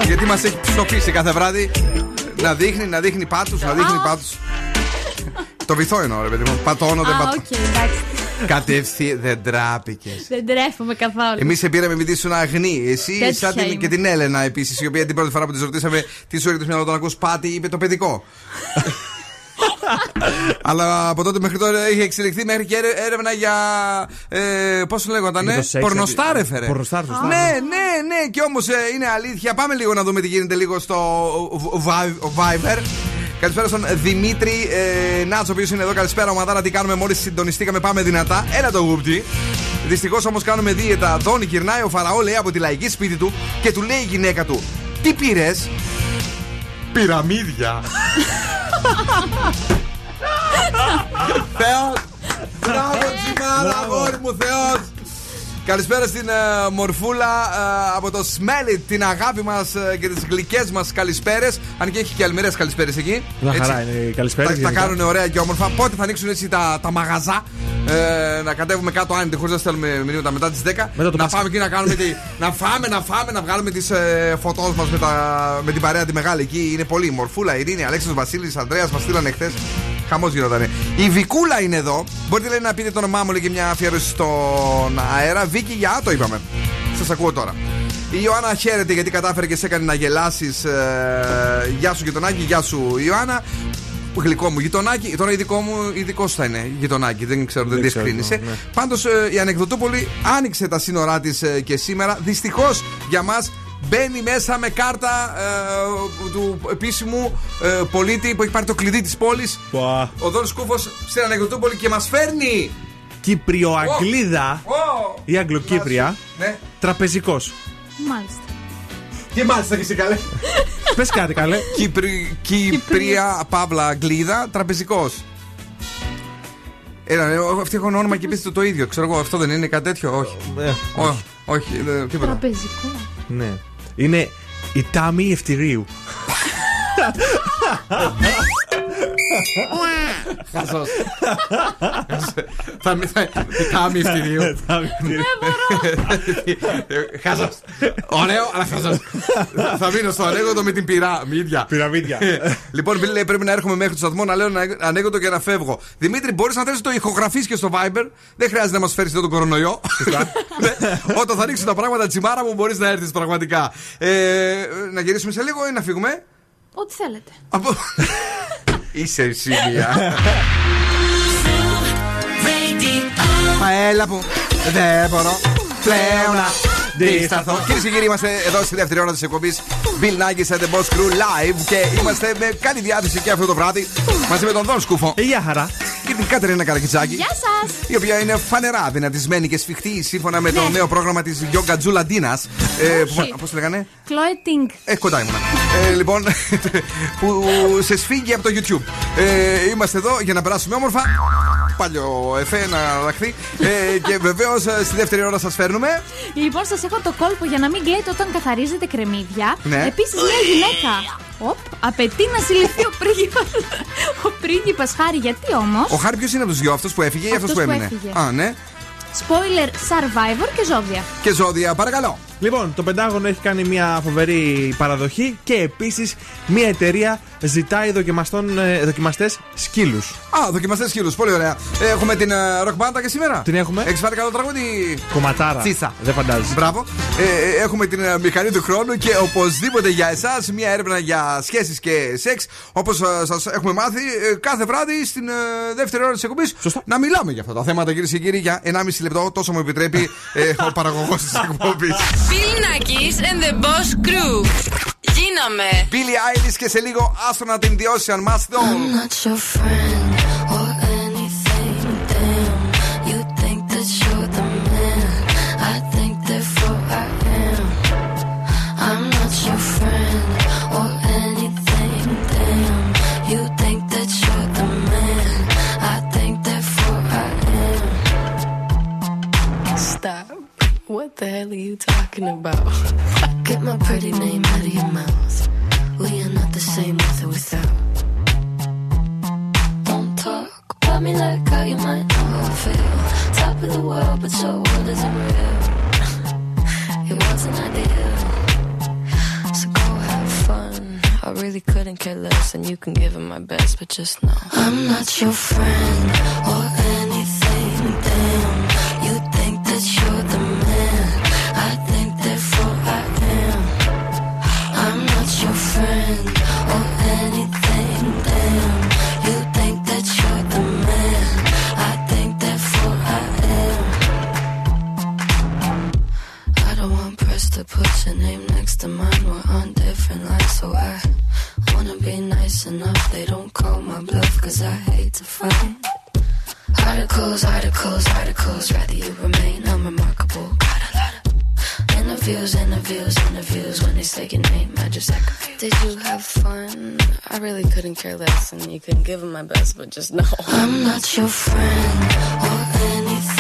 [SPEAKER 1] γιατί μας έχει ψοφήσει κάθε βράδυ να δείχνει, να δείχνει πάτους, να δείχνει πάτους. το βυθό εννοώ, ρε παιδί μου. Πατώνω, δεν
[SPEAKER 4] Α,
[SPEAKER 1] πατώ.
[SPEAKER 4] οκ, εντάξει.
[SPEAKER 1] Κατευθείαν δεν τράπηκες.
[SPEAKER 4] Δεν τρέφομαι καθόλου.
[SPEAKER 1] Εμείς σε πήραμε επειδή ήσουν αγνή. Εσύ,
[SPEAKER 4] Τέτοια
[SPEAKER 1] σαν την,
[SPEAKER 4] είμαι.
[SPEAKER 1] και την Έλενα επίσης, η οποία την πρώτη φορά που τη ρωτήσαμε τι σου έρχεται στο μυαλό όταν ακούς πάτη, είπε το παιδικό. Αλλά από τότε μέχρι τώρα έχει εξελιχθεί μέχρι και έρε- έρευνα για. Ε, Πώς το λέγονταν,
[SPEAKER 3] Για το σεξ,
[SPEAKER 1] Πορνοστάρ,
[SPEAKER 3] ε,
[SPEAKER 1] έφερε.
[SPEAKER 3] πορνοστάρ, σωστά.
[SPEAKER 1] Ναι, ναι, ναι, και όμως είναι αλήθεια. Πάμε λίγο να δούμε τι γίνεται λίγο στο Vi- Viber. Καλησπέρα στον Δημήτρη ε, Νάτσο, ο οποίος είναι εδώ. Καλησπέρα, ομαδάρα. Τι κάνουμε μόλις συντονιστήκαμε, πάμε δυνατά. Έλα το γούπτι. Δυστυχώς όμως κάνουμε δίαιτα. Δόνι γυρνάει ο Φαραώ, λέει από τη λαϊκή σπίτι του και του λέει η γυναίκα του: Τι πήρες, Πυραμίδια. Θεός Μπράβο Τζιμάρα αγόρι μου Θεός Καλησπέρα στην ε, Μορφούλα ε, από το Smelly, την αγάπη μας και τις γλυκές μας καλησπέρες. Αν και έχει και αλμυρές καλησπέρες εκεί.
[SPEAKER 3] Μια
[SPEAKER 1] Έτσι.
[SPEAKER 3] χαρά είναι οι καλησπέρες
[SPEAKER 1] Τα, τα
[SPEAKER 3] γενικά.
[SPEAKER 1] κάνουν ωραία και όμορφα. Πότε θα ανοίξουν έτσι τα, τα μαγαζά. Ε, να κατέβουμε κάτω άνετα χωρίς να στέλνουμε μηνύματα μετά τις 10.
[SPEAKER 3] Μετά το
[SPEAKER 1] να
[SPEAKER 3] Πάσχα.
[SPEAKER 1] πάμε εκεί να κάνουμε. τη, να φάμε, να φάμε, να βγάλουμε τις ε, φωτός μας με, τα- με την παρέα τη μεγάλη εκεί. Είναι πολύ. Μορφούλα, Ειρήνη, Αλέξο Βασίλης, Ανδρέας μας στείλανε χθες. Χαμός γινότανε. Η Βικούλα είναι εδώ. Μπορείτε λέει, να πείτε το όνομά μου λέει, και μια αφιέρωση στον αέρα. Βίκη, για το είπαμε. Σας ακούω τώρα. Η Ιωάννα χαίρεται γιατί κατάφερε και σε έκανε να γελάσεις. Ε, γεια σου γειτονάκι, γεια σου Ιωάννα. Γλυκό μου γειτονάκι. Τώρα ειδικό μου, ειδικός θα είναι γειτονάκι. Δεν ξέρω, δεν,
[SPEAKER 3] Δεν ξέρω,
[SPEAKER 1] διευκρίνησε.
[SPEAKER 3] ναι.
[SPEAKER 1] Πάντως η Ανεκδοτούπολη άνοιξε τα σύνορά της και σήμερα. Δυστυχώς για μας μπαίνει μέσα με κάρτα ε, του επίσημου ε, πολίτη που έχει πάρει το κλειδί της πόλης.
[SPEAKER 3] Πουα.
[SPEAKER 1] Ο Δόν Σκούφο στην Ανεκδοτούπολη και μας φέρνει.
[SPEAKER 3] Κύπριο-Αγγλίδα
[SPEAKER 1] Ω!
[SPEAKER 3] ή Αγγλοκύπρια.
[SPEAKER 1] Ναι.
[SPEAKER 3] Τραπεζικός.
[SPEAKER 4] Μάλιστα.
[SPEAKER 1] Και μάλιστα και εσύ καλέ.
[SPEAKER 3] Πες κάτι καλέ.
[SPEAKER 1] Κύπρι, Κύπρια, Παύλα, Αγγλίδα, τραπεζικός. Έλα, ε, αυτοί έχουν όνομα και πείτε το, το ίδιο. Ξέρω εγώ, αυτό δεν είναι κάτι τέτοιο. Όχι.
[SPEAKER 3] Ε,
[SPEAKER 1] όχι. όχι, ε, τίποτα.
[SPEAKER 4] Τραπεζικό.
[SPEAKER 3] Ναι. Είναι η Τάμι Ευτηρίου.
[SPEAKER 1] Χαζός. Θα μη θα. Τάμι ευθυρίου. Χαζός. Ωραίο, αλλά χαζός. Θα μείνω στο ανέκδοτο με την πυραμίδια.
[SPEAKER 3] Πυραμίδια.
[SPEAKER 1] Λοιπόν, Μπιλ, λέει, πρέπει να έρχομαι μέχρι το σταθμό να λέω ένα ανέκδοτο και να φεύγω. Δημήτρη, μπορείς να θέλει το ηχογραφείς και στο Viber; Δεν χρειάζεται να μας φέρεις εδώ τον κορονοϊό. Ναι. Όταν θα ανοίξουν τα πράγματα τσιμάρα μου, μπορείς να έρθεις πραγματικά. Ε, να γυρίσουμε σε λίγο ή να φύγουμε;
[SPEAKER 4] Ό,τι θέλετε.
[SPEAKER 1] Από... Είσαι εσύ μία. Μα έλα που δεν μπορώ πλέον να δισταθώ. Κυρίες και κύριοι, είμαστε εδώ στη δεύτερη ώρα της εκπομπής Bill Nackis and the Boss Crew Live και είμαστε με καλή διάθεση και αυτό το βράδυ μαζί με τον Δον Σκούφο.
[SPEAKER 3] Ε, Γεια χαρά.
[SPEAKER 1] Και την Κατερίνα Καρακιτσάκη.
[SPEAKER 4] Γεια σας!
[SPEAKER 1] Η οποία είναι φανερά δυνατισμένη και σφιχτή σύμφωνα με το νέο πρόγραμμα της Yoga Τζουλαντίνας. Πώς τη λέγανε;
[SPEAKER 4] Chloe Ting.
[SPEAKER 1] Ε, κοντά ήμουνα. Ε, λοιπόν, που σε σφίγγει από το YouTube. Ε, είμαστε εδώ για να περάσουμε όμορφα. Παλιό εφέ να ραχθεί. Ε, και βεβαίως στη δεύτερη ώρα σας φέρνουμε.
[SPEAKER 4] Λοιπόν, σας έχω το κόλπο για να μην κλαίτε όταν καθαρίζετε κρεμμύδια.
[SPEAKER 1] Ναι.
[SPEAKER 4] Επίσης, μια γυναίκα. Οπ, απαιτεί να συλληφθεί ο πρίγκιπας Ο πρίγκιπας Χάρη, γιατί όμως;
[SPEAKER 1] Ο Χάρη ποιος είναι από τους δυο, αυτός που έφυγε ή αυτός
[SPEAKER 4] Αυτός
[SPEAKER 1] που
[SPEAKER 4] που
[SPEAKER 1] έμεινε;
[SPEAKER 4] έφυγε.
[SPEAKER 1] Α, ναι.
[SPEAKER 4] Spoiler Survivor και ζώδια.
[SPEAKER 1] Και ζώδια, παρακαλώ.
[SPEAKER 3] Λοιπόν, το Πεντάγωνο έχει κάνει μια φοβερή παραδοχή και επίσης μια εταιρεία ζητάει δοκιμαστές σκύλους.
[SPEAKER 1] Α, δοκιμαστές σκύλους. Πολύ ωραία. Έχουμε την ε, ροκ μπάντα και σήμερα;
[SPEAKER 3] Την έχουμε.
[SPEAKER 1] Έχεις φάρει καλό τραγούδι;
[SPEAKER 3] Κομματάρα.
[SPEAKER 1] Τσίσα.
[SPEAKER 3] Δεν φαντάζεσαι.
[SPEAKER 1] Μπράβο. Ε, ε, έχουμε την ε, μηχανή του χρόνου και οπωσδήποτε για εσάς μια έρευνα για σχέσεις και σεξ. Όπως σας έχουμε μάθει ε, κάθε βράδυ στην ε, δεύτερη ώρα της εκπομπής. Να μιλάμε για αυτά τα θέματα, κυρίες και κύριοι, για 1,5 λεπτό. Τόσο μου επιτρέπει ε, ο παραγωγός της εκπομπής.
[SPEAKER 20] Bill Nackis and the Boss Crew. Γίναμε.
[SPEAKER 1] Billy Eilish και σε λίγο άστονα την The Ocean Must Know.
[SPEAKER 21] I'm not your friend What the hell are you talking about? Get my pretty name out of your mouth. We are not the same with or without. Don't talk about me like how you might know I feel. Top of the world, but your world isn't real. it wasn't ideal. So go have fun. I really couldn't care less, and you can give it my best, but just know I'm not your friend or anything. Damn, to put your name next to mine. We're on different lines, so I wanna be nice enough. They don't call my bluff, cause I hate to fight. Articles, articles, articles. Rather you remain unremarkable. Got a lot of interviews, interviews, interviews. When they say your name, I just act confused. Did you have fun? I really couldn't care less, and you couldn't give it my best, but just know I'm not your friend or anything.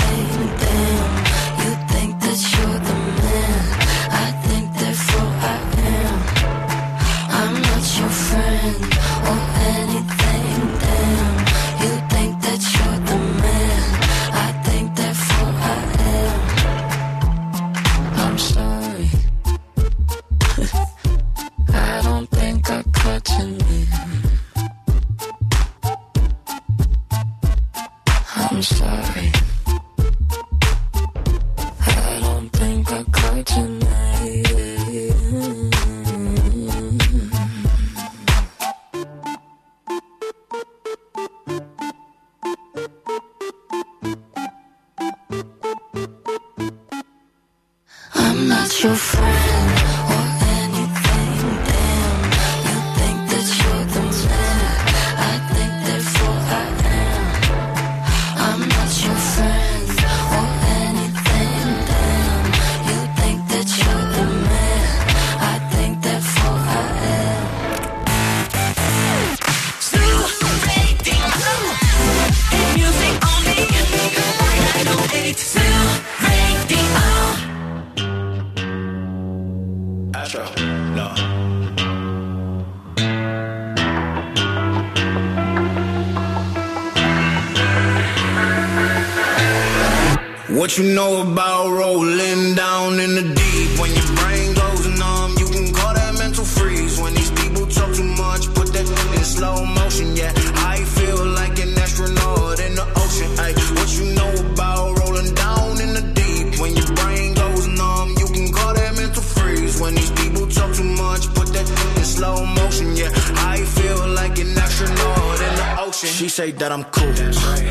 [SPEAKER 22] Know about rolling down in the deep? When your brain goes numb, you can call that mental freeze. When these people talk too much, put that in slow motion. Yeah, I feel like an astronaut in the ocean. Ay, what you know about rolling down in the deep? When your brain goes numb, you can call that mental freeze. When these people talk too much, put that in slow motion. Yeah, I feel like an astronaut in the ocean. She say that I'm cool.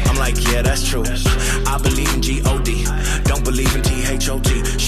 [SPEAKER 22] I'm like, yeah, that's true. I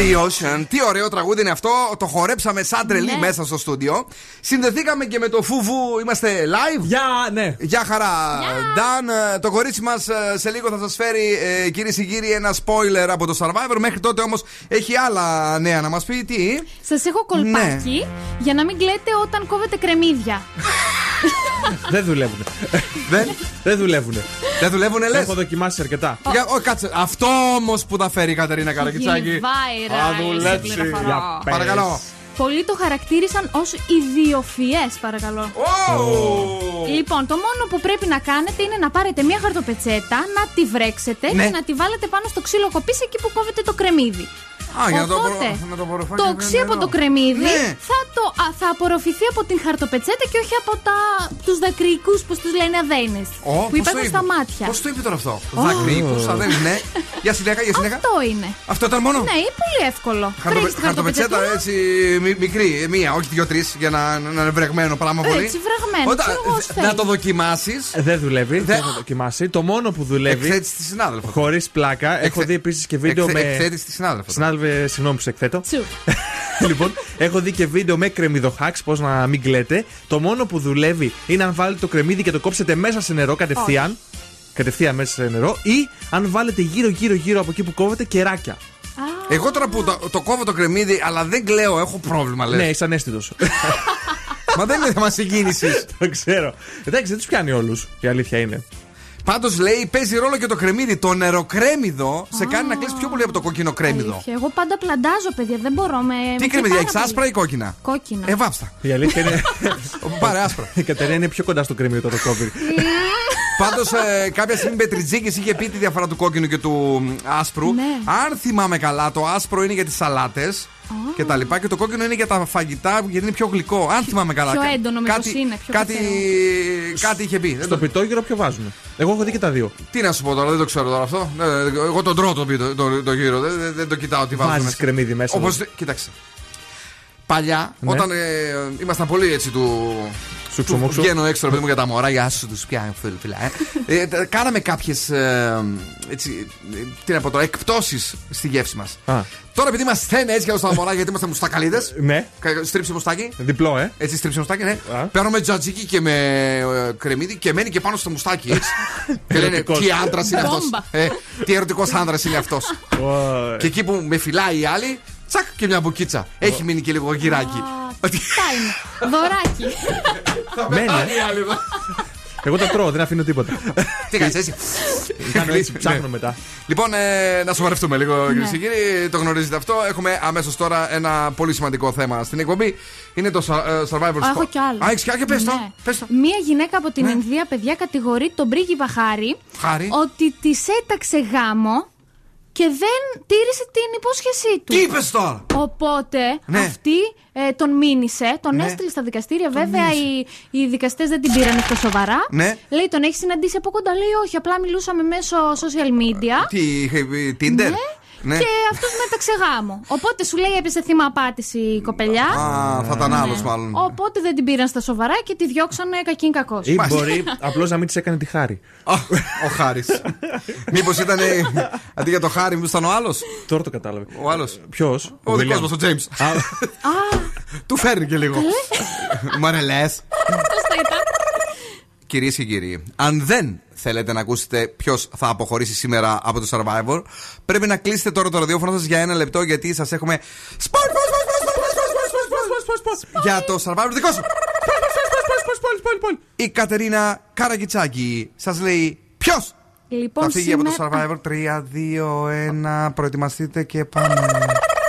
[SPEAKER 22] the Ocean.
[SPEAKER 1] Τι ωραίο τραγούδι είναι αυτό. Το χορέψαμε σαν τρελή
[SPEAKER 4] Ναι.
[SPEAKER 1] μέσα στο στούντιο. Συνδεθήκαμε και με το Φούβου. Είμαστε live.
[SPEAKER 3] Γεια, ναι.
[SPEAKER 1] Γεια χαρά. Νταν, ε, το κορίτσι μας σε λίγο θα σας φέρει, ε, κυρίες και κύριοι, ένα spoiler από το Survivor. Μέχρι τότε όμως έχει άλλα νέα να μας πει. Τι;
[SPEAKER 4] Σας έχω κολπάκι
[SPEAKER 1] Ναι.
[SPEAKER 4] για να μην κλαίτε όταν κόβετε κρεμμύδια.
[SPEAKER 3] Δεν δουλεύουν.
[SPEAKER 1] Δεν,
[SPEAKER 3] Δεν δουλεύουν.
[SPEAKER 1] δεν δουλεύουνε, λες;
[SPEAKER 3] Έχω δοκιμάσει αρκετά.
[SPEAKER 1] Για, ο, κάτσε. Αυτό όμως που θα φέρει η Κατερίνα Καρακιτσάκη.
[SPEAKER 4] Γίνει viral
[SPEAKER 1] Θα
[SPEAKER 4] η
[SPEAKER 1] δουλέψει.
[SPEAKER 4] πληροφορώ.
[SPEAKER 3] Για πες.
[SPEAKER 1] Παρακαλώ.
[SPEAKER 4] Πολλοί το χαρακτήρισαν ως ιδιοφιέ, παρακαλώ. Λοιπόν, το μόνο που πρέπει να κάνετε είναι να πάρετε μια χαρτοπετσέτα, να τη βρέξετε
[SPEAKER 1] Ναι.
[SPEAKER 4] και να τη βάλετε πάνω στο ξύλο κοπής εκεί που κόβετε το κρεμμύδι.
[SPEAKER 1] Α, για να το,
[SPEAKER 4] Οπότε,
[SPEAKER 1] απο- να το απορροφάει
[SPEAKER 4] το
[SPEAKER 1] και
[SPEAKER 4] οξύ
[SPEAKER 1] νερό.
[SPEAKER 4] από το κρεμμύδι
[SPEAKER 1] Ναι.
[SPEAKER 4] θα, το, α, θα απορροφηθεί από την χαρτοπετσέτα και όχι από τα, τους δακρυικούς, πώς τους λένε, αδένες
[SPEAKER 1] Ω,
[SPEAKER 4] που
[SPEAKER 1] πώς το
[SPEAKER 4] υπάρχουν
[SPEAKER 1] είπε;
[SPEAKER 4] στα μάτια.
[SPEAKER 1] Πώς το είπε τώρα αυτό; Δακρύκου, αδέρφη, ναι. Για συνέχεια, για συνέχεια.
[SPEAKER 4] Αυτό είναι.
[SPEAKER 1] Αυτό ήταν μόνο;
[SPEAKER 4] Ναι, είναι πολύ εύκολο.
[SPEAKER 1] Χαρτοπε-
[SPEAKER 4] Βρέχεις τη
[SPEAKER 1] Χαρτοπετσέτα
[SPEAKER 4] χαρτοπετσέτα
[SPEAKER 1] έτσι μι- μικρή, ε, μία, όχι δύο-τρεις, για να, να είναι βρεγμένο πράγμα πολύ.
[SPEAKER 4] Έτσι, βρεγμένο,
[SPEAKER 1] Όταν-
[SPEAKER 4] ξέρω εγώ, ως
[SPEAKER 1] να
[SPEAKER 4] θέλει.
[SPEAKER 1] το δοκιμάσεις.
[SPEAKER 3] Δεν δουλεύει.
[SPEAKER 1] Δεν-
[SPEAKER 3] Δεν έχω δοκιμάσει. Το μόνο που δουλεύει.
[SPEAKER 1] Εκθέτεις τη συνάδελφο.
[SPEAKER 3] Χωρίς πλάκα. Έχω δει επίσης και βίντεο
[SPEAKER 1] Εκθε-
[SPEAKER 3] με.
[SPEAKER 1] εκθέτεις τη συνάδελφο.
[SPEAKER 3] Συνάδελφε, συγγνώμη που σε εκθέτω.
[SPEAKER 4] Τσου.
[SPEAKER 3] λοιπόν, έχω δει και βίντεο με κρεμμυδοχάξ, πώς να μην κλαίτε. Το μόνο που δουλεύει είναι αν βάλετε το κρεμμύδι και το κόψετε μέσα σε νερό κατευθείαν. Κατευθείαν μέσα σε νερό. Ή αν βάλετε γύρω-γύρω-γύρω από εκεί που κόβετε κεράκια.
[SPEAKER 1] Εγώ τώρα που το, το κόβω το κρεμμύδι, αλλά δεν κλαίω, έχω πρόβλημα, λες.
[SPEAKER 3] Ναι, είσαι ανέστητος.
[SPEAKER 1] Μα δεν είναι θέμα συγκίνησης.
[SPEAKER 3] το ξέρω. Εντάξει, δεν τους πιάνει όλους. Η αλήθεια είναι.
[SPEAKER 1] Πάντως λέει παίζει ρόλο και το κρεμμύδι. Το νεροκρέμιδο σε κάνει να κλείσει πιο πολύ από το κόκκινο κρέμιδο.
[SPEAKER 4] Αλήθεια, Εγώ πάντα πλαντάζω, παιδιά, δεν μπορώ με. με
[SPEAKER 1] Τι
[SPEAKER 4] πιάνει
[SPEAKER 1] κρεμμύδια,
[SPEAKER 4] πάρα
[SPEAKER 1] έχεις
[SPEAKER 4] πολύ.
[SPEAKER 1] άσπρα ή κόκκινα;
[SPEAKER 4] Κόκκινα.
[SPEAKER 1] Ε, βάψτα.
[SPEAKER 3] Η αλήθεια είναι.
[SPEAKER 1] Πάρε άσπρα.
[SPEAKER 3] Η Κατερίνα είναι πιο κοντά στο κρεμμύδι το κόβει.
[SPEAKER 1] Πάντως κάποια στιγμή Μπετριτζίκης είχε πει τη διαφορά του κόκκινου και του μ, άσπρου.
[SPEAKER 4] Ναι.
[SPEAKER 1] Αν θυμάμαι καλά, το άσπρο είναι για τις σαλάτες και τα λοιπά και το κόκκινο είναι για τα φαγητά γιατί είναι πιο γλυκό. Αν θυμάμαι καλά.
[SPEAKER 4] Πιο
[SPEAKER 1] Κα-
[SPEAKER 4] έντονο, μήπως
[SPEAKER 1] κάτι,
[SPEAKER 4] είναι, πιο
[SPEAKER 1] κάτι,
[SPEAKER 4] καθαρό.
[SPEAKER 1] κάτι είχε πει. Δεν
[SPEAKER 3] Στο
[SPEAKER 1] το-
[SPEAKER 3] πιτόγυρο ποιο βάζουν. Εγώ έχω δει και τα δύο.
[SPEAKER 1] Τι να σου πω τώρα, δεν το ξέρω τώρα αυτό. Ε, Εγώ τον τρώω το, πιτο- το, το γύρο, δεν, δεν- δεν το κοιτάω τι βάζουν.
[SPEAKER 3] Βάζεις κρεμμύδι μέσα.
[SPEAKER 1] Όπως, κοίταξε. Παλιά,
[SPEAKER 3] Ναι.
[SPEAKER 1] όταν ε, ήμασταν πολύ έτσι του.
[SPEAKER 3] Σου
[SPEAKER 1] του
[SPEAKER 3] ξομόξω.
[SPEAKER 1] βγαίνω έξω, ρε παιδί μου, για τα μωρά, για σου τους πια, φίλε, φίλε. Ε. Ε, τα- κάναμε κάποιες. έτσι, ε, τι να πω τώρα, εκπτώσεις στη γεύση μας.
[SPEAKER 3] Α,
[SPEAKER 1] Τώρα, επειδή μας στέλνει έτσι και στα μωρά, γιατί είμαστε μουστακαλίδες.
[SPEAKER 3] ναι,
[SPEAKER 1] Στρίψε μουστάκι.
[SPEAKER 3] διπλό, ε.
[SPEAKER 1] Έτσι, στρίψε μουστάκι, ναι.
[SPEAKER 3] Α.
[SPEAKER 1] Παίρνουμε τζατζίκι και με ε, κρεμμύδι και μένει και πάνω στο μουστάκι, έτσι. και λένε
[SPEAKER 3] Ερωτικός.
[SPEAKER 1] τι άντρας είναι αυτός.
[SPEAKER 4] Μπόμπα.
[SPEAKER 1] Ε, τι ερωτικός άντρας είναι αυτός.
[SPEAKER 3] Ω,
[SPEAKER 1] και εκεί που με φυλάει η άλλη, τσακ και μια μπουκίτσα. Έχει μείνει και λίγο γυράκι.
[SPEAKER 4] Τι είναι. Δωράκι.
[SPEAKER 3] Μένει.
[SPEAKER 1] Άλλη, άλλη εδώ.
[SPEAKER 3] Εγώ τα τρώω, δεν αφήνω τίποτα.
[SPEAKER 1] Τι κάνεις έτσι;
[SPEAKER 3] Κάνω έτσι,
[SPEAKER 1] Ναι.
[SPEAKER 3] ψάχνω μετά.
[SPEAKER 1] Λοιπόν, ε, να σοβαρευτούμε λίγο, κυρίε και κύριοι. Το γνωρίζετε αυτό. Έχουμε αμέσως τώρα ένα πολύ σημαντικό θέμα στην εκπομπή. Είναι το Sa- ε, Survivor
[SPEAKER 4] Α, Έχω
[SPEAKER 1] Squad.
[SPEAKER 4] κι άλλο.
[SPEAKER 1] Α, έχεις κι άλλο; Και πες το.
[SPEAKER 4] Ναι.
[SPEAKER 1] Πες το.
[SPEAKER 4] Μία γυναίκα από την Ινδία, παιδιά, κατηγορεί τον πρίγκιπα Χάρη
[SPEAKER 1] Χάρη.
[SPEAKER 4] ότι της έταξε γάμο και δεν τήρησε την υπόσχεσή του.
[SPEAKER 1] Τι είπες τώρα;
[SPEAKER 4] Οπότε
[SPEAKER 1] Ναι.
[SPEAKER 4] αυτή ε, τον μήνυσε, τον
[SPEAKER 1] Ναι.
[SPEAKER 4] έστειλε στα δικαστήρια. Βέβαια οι, οι δικαστές δεν την πήραν αυτό σοβαρά.
[SPEAKER 1] Ναι.
[SPEAKER 4] Λέει τον έχει συναντήσει από κοντά. Λέει όχι, απλά μιλούσαμε μέσω social media.
[SPEAKER 1] Τι είχε πει, Tinder; Ναι.
[SPEAKER 4] Και αυτός μέταξε γάμο. Οπότε σου λέει έπεσε θύμα απάτηση η κοπελιά.
[SPEAKER 1] Α, θα ήταν άλλος μάλλον.
[SPEAKER 4] Οπότε δεν την πήραν στα σοβαρά και τη διώξανε κακήν κακός.
[SPEAKER 3] Ή μπορεί απλώς να μην της έκανε τη χάρη.
[SPEAKER 1] Α, Ο Χάρης. Μήπως ήταν. Αντί για το Χάρη, μήπως ήταν ο άλλος;
[SPEAKER 3] Τώρα το κατάλαβε.
[SPEAKER 1] Ο άλλος.
[SPEAKER 3] Ποιος;
[SPEAKER 1] Ο δικός μας, ο Τζέιμ. Του φέρνει και λίγο. Μαρελέ κυρίε και κύριοι, αν δεν θέλετε να ακούσετε ποιο θα αποχωρήσει σήμερα από το Survivor, πρέπει να κλείσετε τώρα το ραδιόφωνο σα για ένα λεπτό γιατί σα έχουμε. Για το Survivor δικό σου! Η Κατερίνα Καραγκιτσάκη σα λέει ποιο
[SPEAKER 4] λοιπόν,
[SPEAKER 1] θα φύγει σήμερα... από το Survivor. 3, 2, 1. Προετοιμαστείτε και πάμε.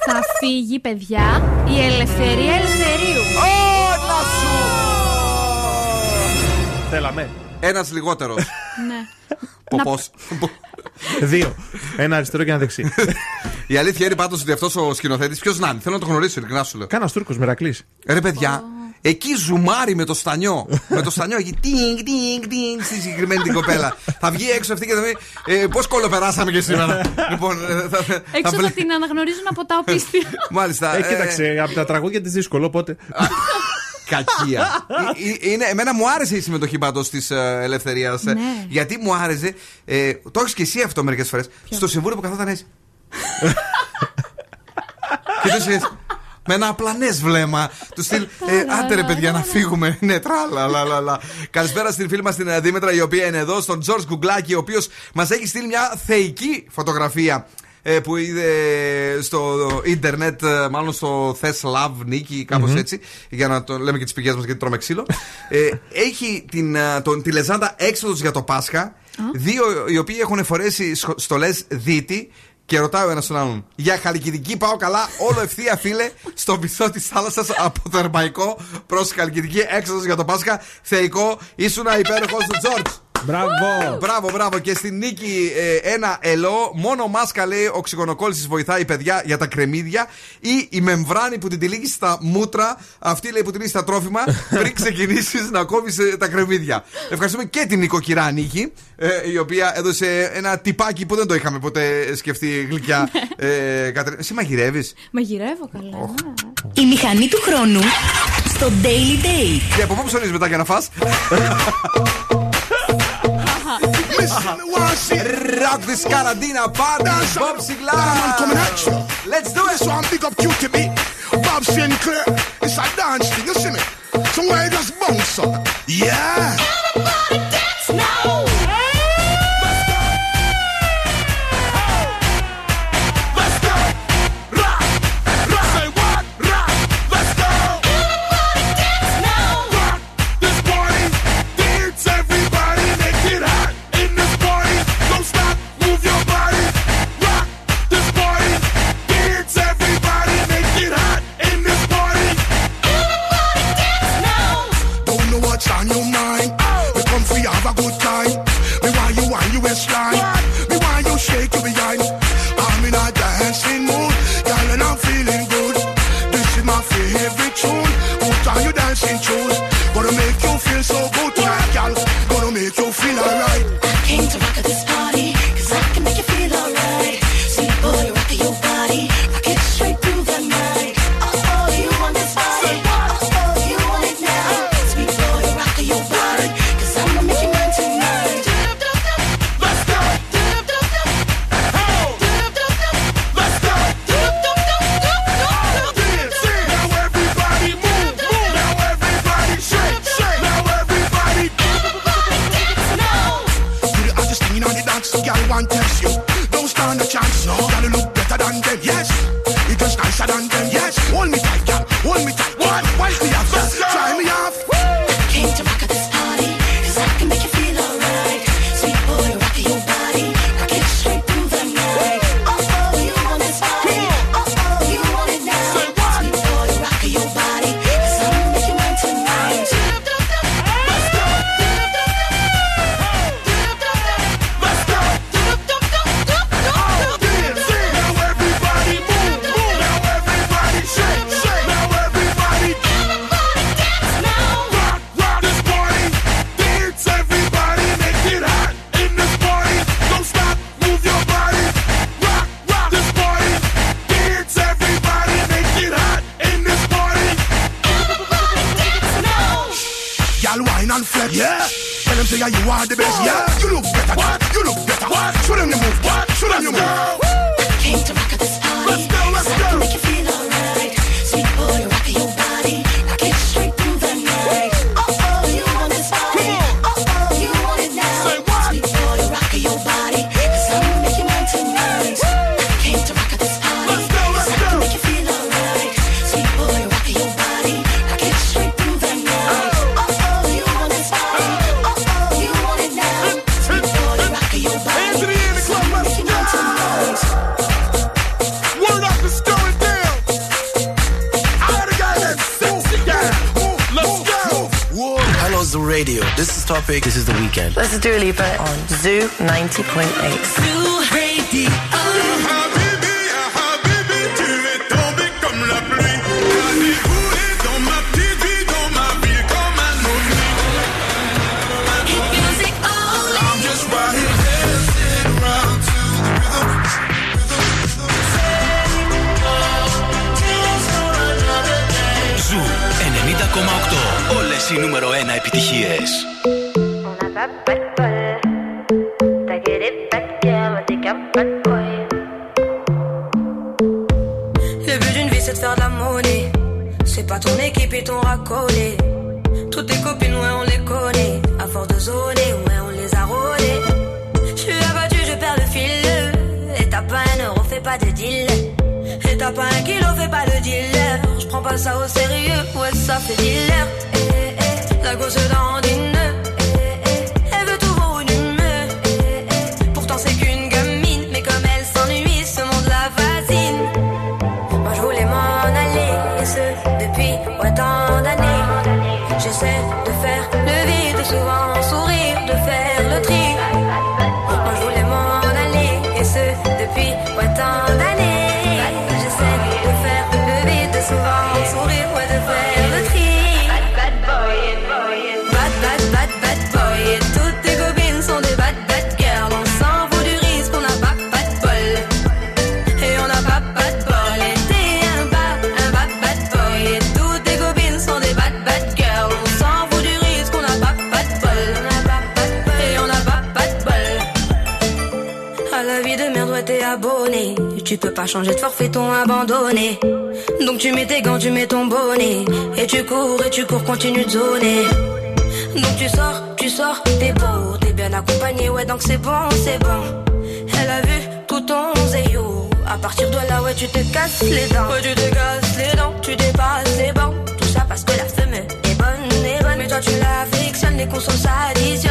[SPEAKER 4] Θα φύγει, παιδιά, η ελευθερία,
[SPEAKER 1] ελευθερία.
[SPEAKER 3] Θέλαμε.
[SPEAKER 1] Ένας λιγότερος.
[SPEAKER 4] Ναι.
[SPEAKER 1] Ποπός.
[SPEAKER 3] Δύο. Ένα αριστερό και ένα δεξί.
[SPEAKER 1] Η αλήθεια είναι πάντως ότι αυτός ο σκηνοθέτης, ποιος να είναι, θέλω να το γνωρίσω, ειλικρινά σου λέω.
[SPEAKER 3] Κάνας Τούρκος μερακλής.
[SPEAKER 1] Ρε παιδιά, εκεί ζουμάρει με το στανιό. με το στανιό εκεί. Τίνγκ, τίνγκ, τίνγκ στη συγκεκριμένη την κοπέλα. θα βγει έξω αυτή και θα πει ε, Πώς κολοπεράσαμε και σήμερα. λοιπόν, ε, θα, θα,
[SPEAKER 4] Έξω
[SPEAKER 1] βλέ-
[SPEAKER 4] θα την αναγνωρίζουν από τα οπίστια.
[SPEAKER 1] Μάλιστα.
[SPEAKER 3] Ε, κοίταξε, από τα τραγούδια της δύσκολο, οπότε.
[SPEAKER 1] Κακία. Ε, ε, είναι, εμένα μου άρεσε η συμμετοχή πάντως της ελευθερίας.
[SPEAKER 4] Ναι.
[SPEAKER 1] Γιατί μου άρεσε. Ε, το έχεις και εσύ αυτό μερικές φορές. Στο συμβούλιο που καθόταν έτσι. και του έτσι. Με ένα απλανέ βλέμμα. Του στυλ. Ε, άντε ρε παιδιά να φύγουμε. Ναι, τράλα, λα, λα, λα. Καλησπέρα στην φίλη μας την ε, Δήμετρα, η οποία είναι εδώ, στον Τζορτ Γκουγκλάκη, ο οποίος μας έχει στείλει μια θεϊκή φωτογραφία ε, που είδε στο ίντερνετ, ε, μάλλον στο Θες Love Νίκη, κάπως
[SPEAKER 3] Μμμ.
[SPEAKER 1] έτσι, για να το λέμε και τις πηγές μας γιατί τρώμε ξύλο. ε, έχει την, ε, τον, τη λεζάντα έξοδος για το Πάσχα. Δύο οι οποίοι έχουν φορέσει στολές δίτη. Και ρωτάω ένας τον άλλον. Για χαλκιδική πάω καλά, όλο ευθεία φίλε, στο βυθό της θάλασσας από θερμαϊκό προς χαλκιδική έξοδος για το Πάσχα. Θεϊκό, ήσουν υπέροχος του Τζορτζ.
[SPEAKER 3] Μπράβο!
[SPEAKER 1] Μπράβο, μπράβο. Και στην νίκη ε, ένα ελό. Μόνο μάσκα λέει οξυγονοκόλλησης βοηθάει παιδιά για τα κρεμμύδια. Ή η μεμβράνη που την τυλίγει στα μούτρα. Αυτή λέει που τυλίγει στα τρόφιμα πριν ξεκινήσεις να κόβεις τα κρεμμύδια. Ευχαριστούμε και την νοικοκυρά Νίκη, ε, η οποία έδωσε ένα τυπάκι που δεν το είχαμε ποτέ σκεφτεί γλυκιά. ε, Κατερίνα. Εσύ μαγειρεύεις;
[SPEAKER 4] Μαγειρεύω καλά. ναι.
[SPEAKER 14] Η μηχανή του χρόνου στο Daily Date.
[SPEAKER 1] Και από πού ψωνίζεις μετά για να φας; Rock this Caradina party, Bob
[SPEAKER 23] Man coming at you.
[SPEAKER 1] Let's do it.
[SPEAKER 23] So I'm big up QTB. Bob Sinclair. It's a dance thing, you see me? Somewhere you just bounce up. Yeah. Everybody say yeah, you are the best. Yeah. You look better. What? You look better. What? Show them the move. What? Show them the move.
[SPEAKER 14] Came to rock at this party,
[SPEAKER 23] Let's go, let's
[SPEAKER 14] cause I can
[SPEAKER 23] go.
[SPEAKER 14] make you feel alright.
[SPEAKER 23] big
[SPEAKER 24] is The Weekend.
[SPEAKER 5] Let's do a Lipa on Zoo 90.8.
[SPEAKER 14] Zoo Radio.
[SPEAKER 25] cours et tu cours, continue de zoner. Donc tu sors, tu sors, t'es beau, t'es bien accompagné, ouais, donc c'est bon, c'est bon. Elle a vu tout ton zéyo. À partir de là, ouais, tu te casses les dents. Ouais, tu te casses les dents, tu dépasses les bancs. Tout ça parce que la femme est bonne, est bonne. Mais toi, tu la
[SPEAKER 26] fictionnes, les consens s'additionnent.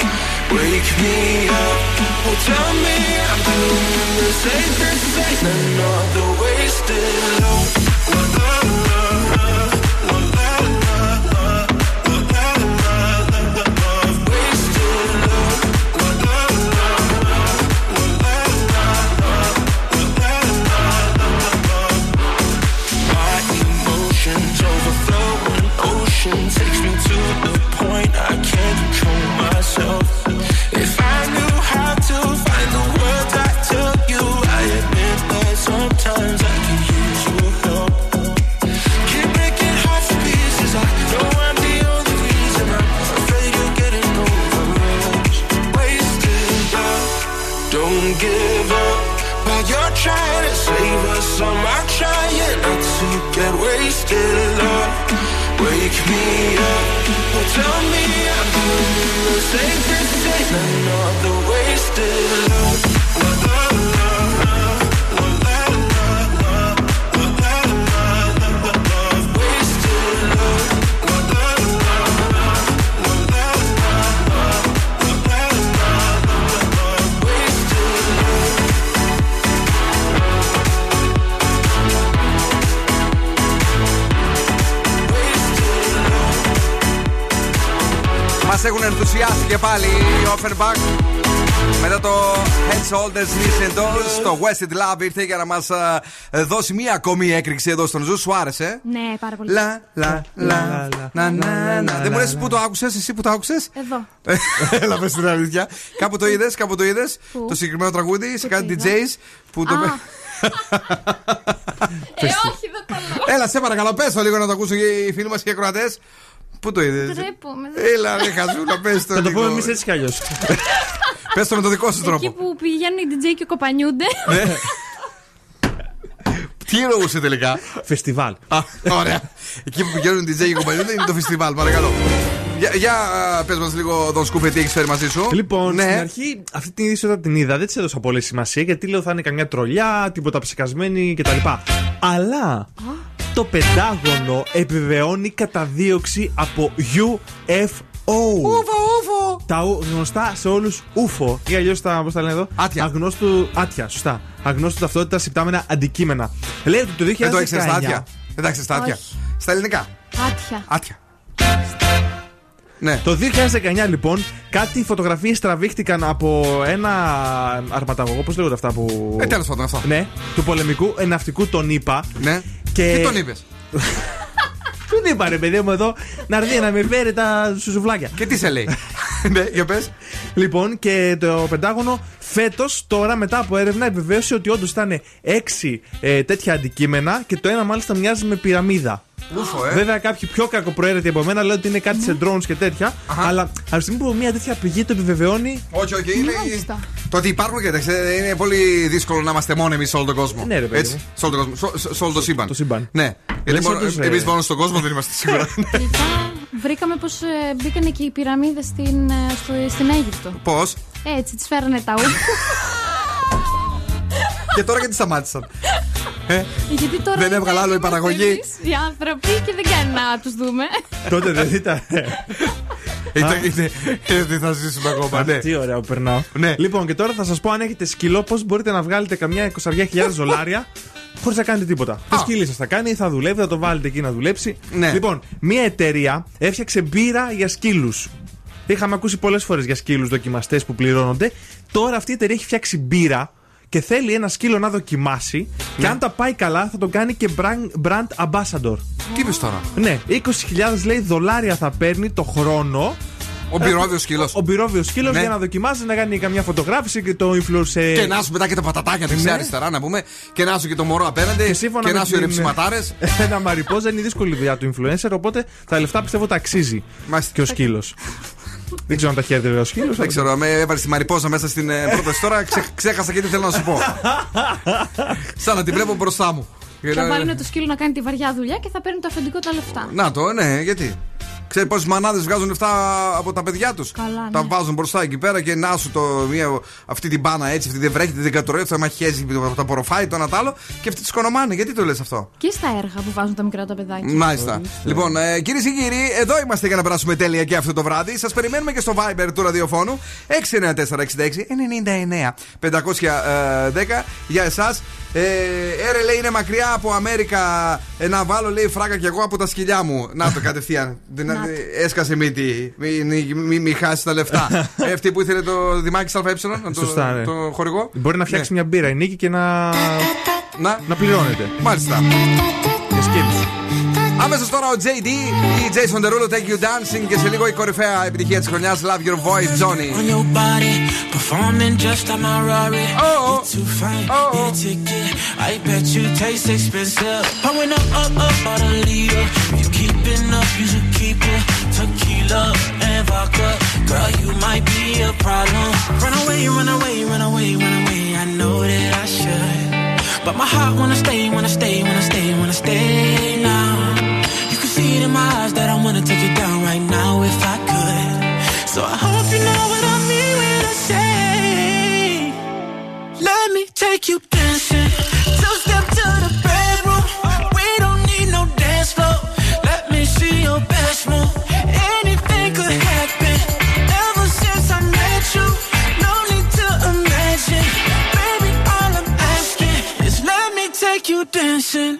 [SPEAKER 26] Wake me up, oh tell me I'm doing the same thing Another wasted love
[SPEAKER 1] Head Shoulders Knees and Toes, το Wasted Love ήρθε για να μας δώσει μία ακόμη έκρηξη εδώ στον Zoo. Σου άρεσε;
[SPEAKER 4] Ναι, πάρα πολύ.
[SPEAKER 1] Λα, λα, λα, να, να, να. Δεν μου λες που το άκουσες, εσύ που το άκουσες;
[SPEAKER 4] Εδώ.
[SPEAKER 1] Έλα, πες την αλήθεια. Κάπου το είδες, κάπου το είδες;
[SPEAKER 4] Πού;
[SPEAKER 1] Το συγκεκριμένο τραγούδι σε κάτι
[SPEAKER 4] είδα;
[SPEAKER 1] DJs που το.
[SPEAKER 4] Α. Ε, όχι, δεν το λέω.
[SPEAKER 1] Έλα, σε παρακαλώ, πες το λίγο να το ακούσουν και οι φίλοι μας και οι ακροατές. Πού το είδες;
[SPEAKER 4] Ντρέπομαι.
[SPEAKER 1] Έλα, ρε χαζούλα, πες το.
[SPEAKER 3] Θα το
[SPEAKER 1] λίγο.
[SPEAKER 3] πούμε εμείς έτσι κι αλλιώς.
[SPEAKER 1] Πες το με το δικό σου
[SPEAKER 4] Εκεί
[SPEAKER 1] τρόπο.
[SPEAKER 4] που πηγαίνουν οι DJ και κοπανιούνται.
[SPEAKER 1] Ναι. Τι εννοούσε τελικά;
[SPEAKER 3] Φεστιβάλ.
[SPEAKER 1] Α, ωραία. Εκεί που πηγαίνουν DJ και κομπανιούνται είναι το φεστιβάλ, παρακαλώ. Για, για πες μας λίγο τον Σκούπε τι έχεις φέρει μαζί σου.
[SPEAKER 3] Λοιπόν,
[SPEAKER 1] ναι.
[SPEAKER 3] στην αρχή αυτή την είδηση όταν την είδα δεν της έδωσα πολύ σημασία γιατί λέω θα είναι καμιά τρολιά, τίποτα ψεκασμένη κτλ. Αλλά το Πεντάγωνο επιβεβαιώνει καταδίωξη από UFO.
[SPEAKER 1] Ούφο, ούφο.
[SPEAKER 3] Τα ου- γνωστά σε όλους UFO ή αλλιώς τα, πώς τα λένε εδώ,
[SPEAKER 1] Άτια.
[SPEAKER 3] Αγνώστου, άτια, σωστά. Αγνώστου ταυτότητας συμπτάμενα αντικείμενα. Λέει ότι το 2019.
[SPEAKER 1] Δεν το έξερες στα άτια. Δεν τα έξερες στα άτια.
[SPEAKER 4] Όχι.
[SPEAKER 1] Στα ελληνικά.
[SPEAKER 4] Άτια.
[SPEAKER 1] Άτια. Ναι.
[SPEAKER 3] Το 2019 λοιπόν κάτι φωτογραφίες τραβήχτηκαν από ένα αρματαγωγό, πώς λέγονται αυτά που...
[SPEAKER 1] Ε, τέλος πάντων αυτό.
[SPEAKER 3] Ναι, του πολεμικού ναυτικού τον είπα.
[SPEAKER 1] Ναι.
[SPEAKER 3] Και...
[SPEAKER 1] Τι τον είπες.
[SPEAKER 3] Τον είπα ρε παιδί μου εδώ να έρθει να με φέρει τα σουζουβλάκια.
[SPEAKER 1] Και τι σε λέει. Ναι, για πες.
[SPEAKER 3] Λοιπόν, και το Πεντάγωνο φέτος, τώρα μετά από έρευνα, επιβεβαίωσε ότι όντως ήταν έξι ε, τέτοια αντικείμενα και το ένα μάλιστα μοιάζει με πυραμίδα.
[SPEAKER 1] Ούφο, ε.
[SPEAKER 3] Βέβαια, κάποιοι πιο κακοπροαίρετοι από μένα λένε ότι είναι κάτι σε drones και τέτοια. Αλλά από τη στιγμή που μια τέτοια πηγή το επιβεβαιώνει.
[SPEAKER 1] Όχι, όχι. Είναι...
[SPEAKER 4] Μάλιστα.
[SPEAKER 1] Το ότι υπάρχουν και τέτοια είναι πολύ δύσκολο να είμαστε μόνοι εμείς σε όλο τον κόσμο.
[SPEAKER 3] Ναι, ρε παιδί
[SPEAKER 1] Έτσι.
[SPEAKER 3] μου.
[SPEAKER 1] Σε όλο τον κόσμο. Σε- Σε όλο το σύμπαν.
[SPEAKER 3] Το σύμπαν.
[SPEAKER 1] Ναι. Γιατί
[SPEAKER 3] Λες όντως, ε,
[SPEAKER 1] εμείς μόνο στον κόσμο δεν είμαστε σίγουρα.
[SPEAKER 4] Τελικά βρήκαμε πως μπήκαν και οι πυραμίδες στην, ε, στο- στην Αίγυπτο.
[SPEAKER 1] Πώς;
[SPEAKER 4] Έτσι, τι φέρανε τα ούφο.
[SPEAKER 1] Και τώρα γιατί σταμάτησαν; Ε,
[SPEAKER 4] Γιατί τώρα
[SPEAKER 1] Δεν έβγαλε άλλο η
[SPEAKER 4] είμαστε
[SPEAKER 1] παραγωγή.
[SPEAKER 4] εμείς Οι άνθρωποι και δεν κάνει να τους δούμε.
[SPEAKER 3] Τότε δεν ήταν.
[SPEAKER 1] ήταν- ήταν- ε, Δεν θα ζήσουμε ακόμα. ναι.
[SPEAKER 3] Τι ωραίο που περνάω.
[SPEAKER 1] Ναι.
[SPEAKER 3] Λοιπόν, και τώρα θα σας πω αν έχετε σκυλό, πώς μπορείτε να βγάλετε καμιά 20.000 δολάρια χωρίς να κάνετε τίποτα. Το σκύλι σας θα κάνει, θα δουλεύει, θα το βάλετε εκεί να δουλέψει.
[SPEAKER 1] Ναι.
[SPEAKER 3] Λοιπόν, μια εταιρεία έφτιαξε μπύρα για σκύλους. Είχαμε ακούσει πολλές φορές για σκύλους δοκιμαστές που πληρώνονται. Τώρα αυτή η εταιρεία έχει φτιάξει μπύρα και θέλει ένα σκύλο να δοκιμάσει. Και αν τα πάει καλά, θα τον κάνει και brand, brand ambassador.
[SPEAKER 1] Τι είπες τώρα;
[SPEAKER 3] Ναι, 20.000 λέει δολάρια θα παίρνει το χρόνο.
[SPEAKER 1] Ο μπυρόβιο σκύλος.
[SPEAKER 3] Ο μπυρόβιο σκύλος
[SPEAKER 1] Ναι.
[SPEAKER 3] για να δοκιμάζει να κάνει καμιά φωτογράφηση και το influencer.
[SPEAKER 1] Και να σου μετά και τα πατατάκια δεξιά
[SPEAKER 3] Ναι.
[SPEAKER 1] αριστερά να πούμε. Και να σου και το μωρό απέναντι.
[SPEAKER 3] Και σύμφωνα
[SPEAKER 1] Και
[SPEAKER 3] με
[SPEAKER 1] να σου οι
[SPEAKER 3] την-
[SPEAKER 1] ρεψιματάρες.
[SPEAKER 3] Ένα μαριπόζα είναι η δύσκολη δουλειά του influencer, οπότε τα λεφτά πιστεύω τα αξίζει.
[SPEAKER 1] Μάλιστα.
[SPEAKER 3] Και ο σκύλος. Δεν ξέρω αν τα χαίρεται βέβαια ο σκύλο.
[SPEAKER 1] Δεν ξέρω, με έβαλες τη μαριπόζα μέσα στην ε, πρόταση τώρα. ξε- ξέχασα και τι θέλω να σου πω. Σαν να την βλέπω μπροστά μου.
[SPEAKER 4] Θα βάλουν το σκύλο να κάνει τη βαριά δουλειά και θα παίρνει το αφεντικό τα λεφτά.
[SPEAKER 1] Να το, ναι, γιατί; Ξέρεις πόσες μανάδες βγάζουν λεφτά από τα παιδιά τους;
[SPEAKER 4] Καλά,
[SPEAKER 1] Τα
[SPEAKER 4] ναι.
[SPEAKER 1] βάζουν μπροστά εκεί πέρα και να σου το, μία, αυτή την μπάνα έτσι, αυτή δεν βρέχεται, δεν κατορρεύει, θα μαχιέζει τα απορροφάει το ένα τ' άλλο και αυτή της κονομάνε. Γιατί το λες αυτό;
[SPEAKER 4] Και στα έργα που βάζουν τα μικρά τα παιδάκια.
[SPEAKER 1] Μάλιστα. Λοιπόν, ε, κυρίες και κύριοι, εδώ είμαστε για να περάσουμε τέλεια και αυτό το βράδυ. Σας περιμένουμε και στο Viber του ραδιοφώνου 694-66-99-510 για εσάς. Ε, έρε λέει είναι μακριά από Αμέρικα. Ε, να βάλω λέει φράγκα κι εγώ από τα σκυλιά μου. Να το κατευθείαν. Δεν-
[SPEAKER 4] Να το.
[SPEAKER 1] Έσκασε μύτη. Μην μη, μη, μη χάσεις τα λεφτά. ε, αυτή που ήθελε το Δημάκη ΑΕ, να το,
[SPEAKER 3] Σωστά, ναι.
[SPEAKER 1] το χορηγό.
[SPEAKER 3] Μπορεί να φτιάξει μια μπύρα η νίκη και να.
[SPEAKER 1] Να,
[SPEAKER 3] να πληρώνεται.
[SPEAKER 1] μάλιστα.
[SPEAKER 3] Για σκύλους.
[SPEAKER 1] Άμεσα τώρα ο JD ή Jason Derulo Take You Dancing και σε λίγο η κορυφαία επιτυχία τη χρονιά Love Your Voice Johnny.
[SPEAKER 14] on your body, performing just like my Rari.
[SPEAKER 1] Oh,
[SPEAKER 14] You're too fine, need a ticket. I bet you taste expensive. Pouring up, up, up, about a liter. If you keeping up, you should keep it. Tequila and vodka, girl, you might be a problem. Run away, run away, run away, run
[SPEAKER 26] My heart wanna stay, wanna stay, wanna stay, wanna stay now. you see it in my eyes that I wanna take it down right now if I could. So I hope you know what I mean when I say, Let me take you dancing. Two step to the bedroom. We don't need no dance floor. Let me see your best move. Anything could happen. Ever since I met you, no need to imagine. Baby, all I'm asking is let me take you dancing.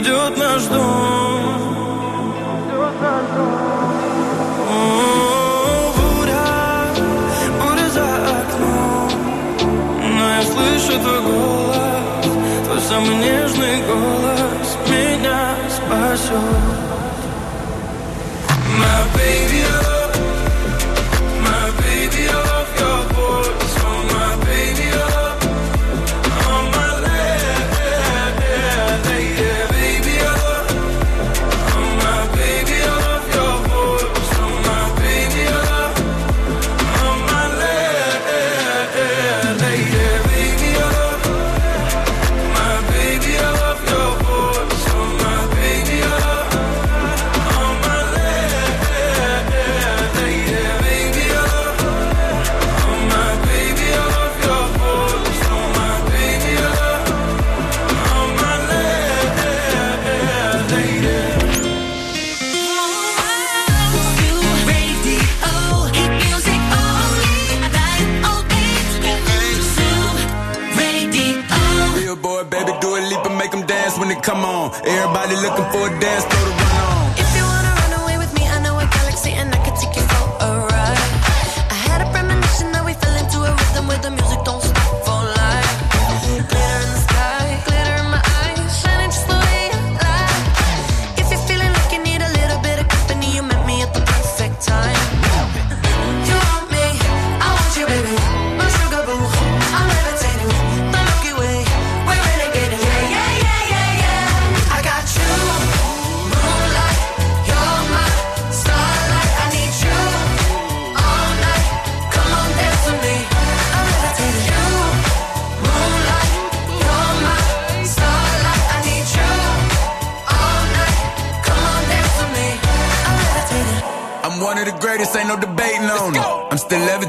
[SPEAKER 26] не войдет наш дом. О, буря, буря за окном Но я слышу твой голос Твой самый нежный голос Меня спасет
[SPEAKER 22] Everybody looking for a dance floor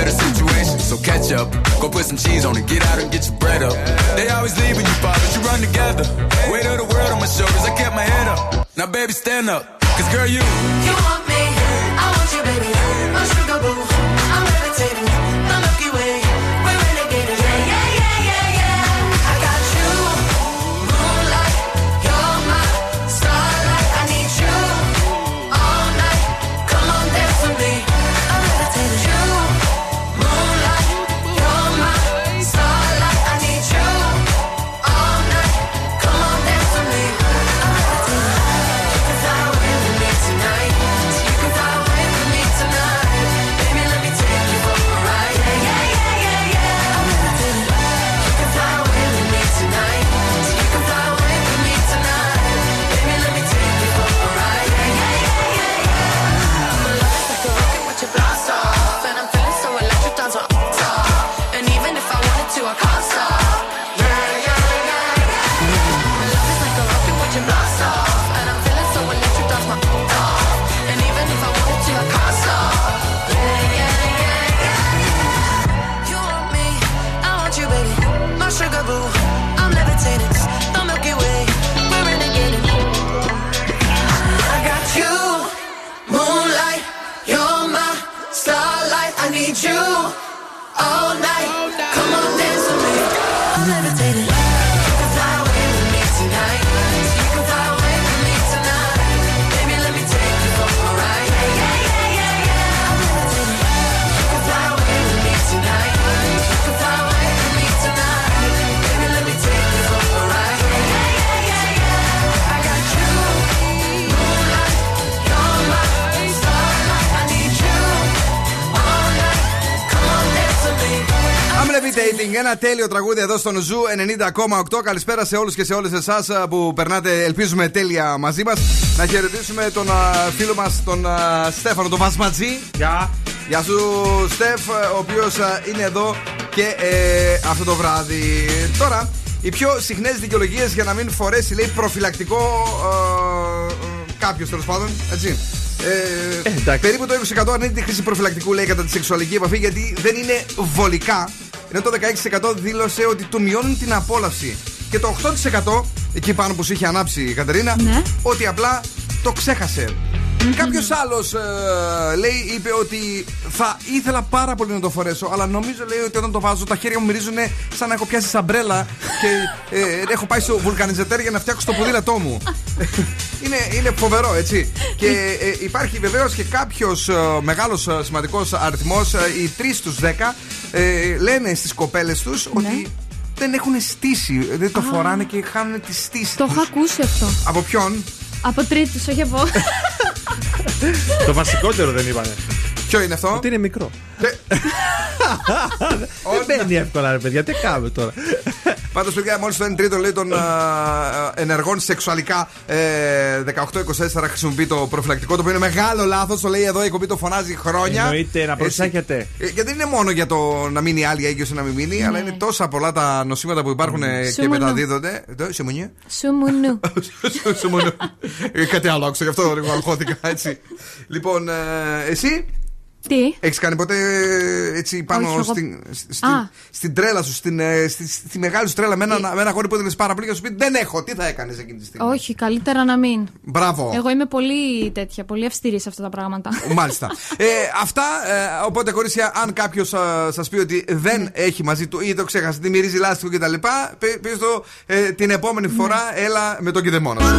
[SPEAKER 22] better situation. So catch up, go put some cheese on it, get out and get your bread up. They always leaving you but you run together. Weight of the world on my shoulders, I kept my head up. Now, baby, stand up. Cause girl, you.
[SPEAKER 1] Ένα τέλειο τραγούδι εδώ στον Zoo 90,8. Καλησπέρα σε όλους και σε όλες εσάς που περνάτε, ελπίζουμε, τέλεια μαζί μας. Να χαιρετήσουμε τον α, φίλο μας, τον α, Στέφανο, τον Βασματζή. Γεια. Γεια σου, Στεφ, ο οποίος είναι εδώ και ε, αυτό το βράδυ. Τώρα, οι πιο συχνές δικαιολογίες για να μην φορέσει, λέει, προφυλακτικό ε, κάποιος τέλος πάντων. Έτσι. Ε, περίπου το 20% αρνείται τη χρήση προφυλακτικού λέει κατά τη σεξουαλική επαφή γιατί δεν είναι βολικά. Ενώ το 16% δήλωσε ότι του μειώνουν την απόλαυση. Και το 8% εκεί πάνω που σου είχε ανάψει η Κατερίνα, ότι απλά το ξέχασε. Κάποιος άλλος λέει, είπε ότι θα ήθελα πάρα πολύ να το φορέσω, αλλά νομίζω λέει ότι όταν το βάζω τα χέρια μου μυρίζουν σαν να έχω πιάσει σαμπρέλα και ε, έχω πάει στο βουλκανιζετέρ για να φτιάξω το ποδήλατό μου. είναι, είναι φοβερό, έτσι. και ε, υπάρχει βεβαίως και κάποιος ε, μεγάλος σημαντικός αριθμός, οι 3 στους 10, ε, λένε στις κοπέλες τους ότι δεν έχουν στήσει. Δεν το φοράνε και χάνουν τη στήση.
[SPEAKER 4] Το έχω ακούσει αυτό.
[SPEAKER 1] Από ποιον;
[SPEAKER 4] Από τρίτους, όχι από.
[SPEAKER 3] Το βασικότερο δεν είπανε.
[SPEAKER 1] Ποιο είναι αυτό;
[SPEAKER 3] Ότι είναι μικρό. Δεν μπαίνει εύκολα, ρε παιδιά. Τι κάνουμε τώρα;
[SPEAKER 1] Πάντως, παιδιά, μόλις το 1 τρίτο λέει των α, ενεργών σεξουαλικά ε, 18-24 χρησιμοποιεί το προφυλακτικό, το οποίο είναι μεγάλο λάθος. Το λέει εδώ η κοπή το φωνάζει χρόνια.
[SPEAKER 3] Εννοείται να προσέχετε.
[SPEAKER 1] Ε, γιατί δεν είναι μόνο για το να μείνει άλλη έγκυος ή να μην μείνει, αλλά είναι τόσα πολλά τα νοσήματα που υπάρχουν ε, και
[SPEAKER 4] Σουμουνού.
[SPEAKER 1] μεταδίδονται. Εδώ, σε μουνιέ.
[SPEAKER 4] Σουμουνού.
[SPEAKER 1] Σουμουνού. Ε, Κάτι άλλο άκουσα, γι' αυτό λίγο αγχώθηκα έτσι. Λοιπόν, ε, εσύ;
[SPEAKER 4] Τι;
[SPEAKER 5] Έχεις κάνει ποτέ έτσι πάνω
[SPEAKER 4] Όχι, στην, εγώ...
[SPEAKER 5] στην, στην, τρέλα σου, στην, ε, στη, μεγάλη σου τρέλα με ένα, ε... με ένα που έδινε πάρα πολύ και σου πει Δεν έχω, τι θα έκανες εκείνη τη στιγμή;
[SPEAKER 4] Όχι, καλύτερα να μην.
[SPEAKER 5] Μπράβο.
[SPEAKER 4] Εγώ είμαι πολύ τέτοια, πολύ αυστηρής σε αυτά τα πράγματα.
[SPEAKER 5] Μάλιστα. ε, αυτά, ε, οπότε κορίτσια, αν κάποιος ε, σας πει ότι δεν
[SPEAKER 4] ναι.
[SPEAKER 5] έχει μαζί του ή το ξέχασε, τη μυρίζει λάστιχο κτλ., πει στο ε, την επόμενη
[SPEAKER 4] ναι.
[SPEAKER 5] φορά έλα με τον κυδεμόνα σου.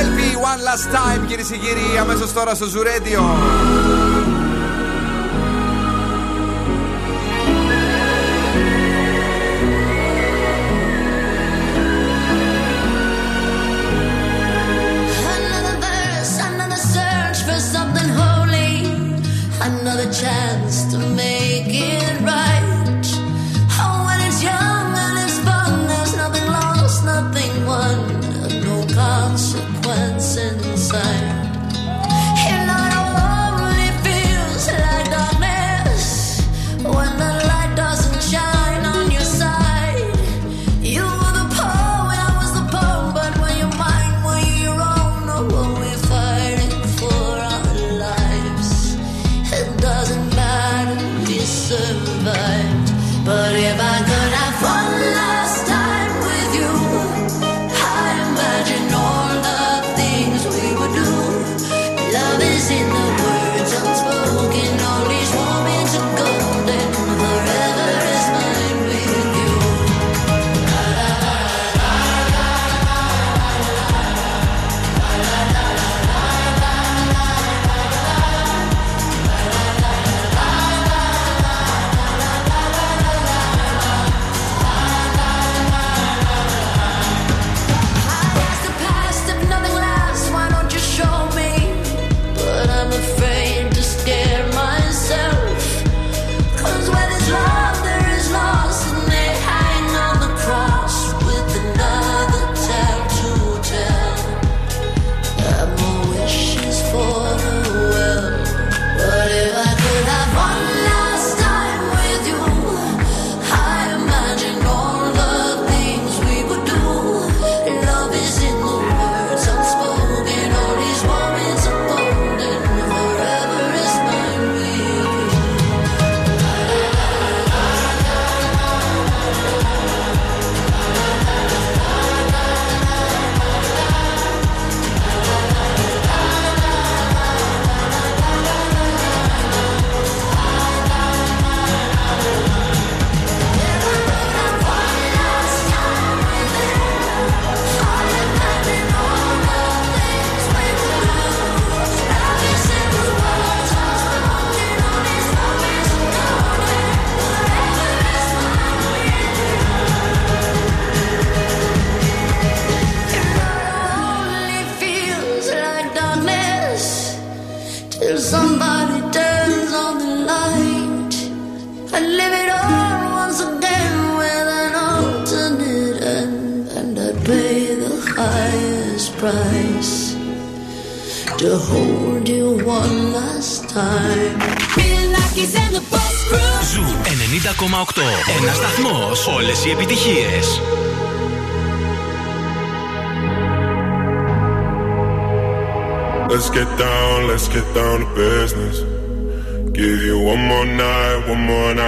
[SPEAKER 5] LP One Last Time, κυρίες και κύριοι, αμέσως τώρα στο Ζουρέντιο.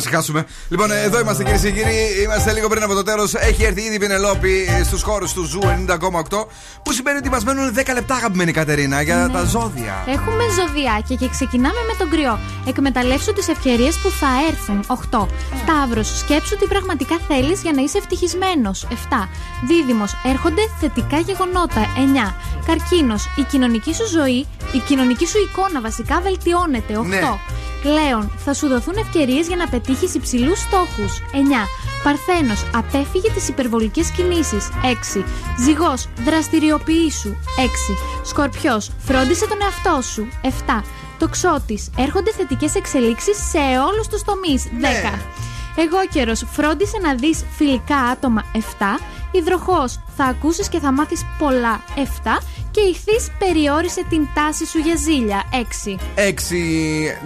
[SPEAKER 1] Ησυχάσουμε. Λοιπόν, ε, εδώ είμαστε κυρίες και κύριοι. Είμαστε λίγο πριν από το τέλος. Έχει έρθει ήδη η Πινελόπη στους χώρους του Zoo 90,8. Που σημαίνει ότι μας μένουν 10 λεπτά, αγαπημένη Κατερίνα, για
[SPEAKER 4] Ναι.
[SPEAKER 1] τα ζώδια.
[SPEAKER 4] Έχουμε ζωδιάκια και ξεκινάμε με τον Κριό. Εκμεταλλεύσου τις ευκαιρίες που θα έρθουν. 8. Ταύρο, σκέψου τι πραγματικά θέλεις για να είσαι ευτυχισμένος. 7. Δίδυμος, έρχονται θετικά γεγονότα. 9. Καρκίνος, η κοινωνική σου ζωή, η κοινωνική σου εικόνα βασικά βελτιώνεται. 8.
[SPEAKER 14] Ναι.
[SPEAKER 4] Λέων, θα σου δοθούν ευκαιρίες για να πετύχεις υψηλούς στόχους. 9. Παρθένος, απέφυγε τις υπερβολικές κινήσεις. 6. Ζυγός, δραστηριοποιήσου. 6. Σκορπιός, φρόντισε τον εαυτό σου. 7. Τοξότης, έρχονται θετικές εξελίξεις σε όλους τους τομείς. 10. Εγώ καιρο, φρόντισε να δεις φιλικά άτομα. 7. Υδροχός, θα ακούσεις και θα μάθεις πολλά. 7. Και ηχθή, περιόρισε την τάση σου για ζήλια. 6.
[SPEAKER 1] 6.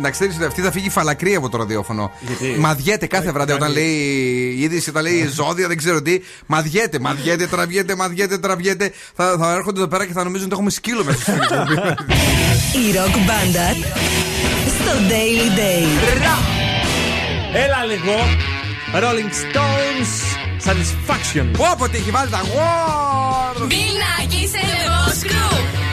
[SPEAKER 1] Να ξέρεις ότι αυτή θα φύγει φαλακρή από το ραδιόφωνο.
[SPEAKER 3] Γιατί;
[SPEAKER 1] Μαδιέται κάθε βράδυ όταν λέει η είδηση, όταν λέει ζώδια, δεν ξέρω τι. Μαδιέται, μαδιέται, τραβιέται, μαδιέται, τραβιέται. Θα, θα έρχονται εδώ πέρα και θα νομίζουν ότι έχουμε σκύλο μέσα στην εκπομπή.
[SPEAKER 27] Η ροκ μπάντα στο Daily Date.
[SPEAKER 3] Έλα λίγο. Rolling Stones Satisfaction.
[SPEAKER 1] Πω πω τι έχει βάλει τα γουόρ.
[SPEAKER 20] Bill Nackis and the Boss Crew.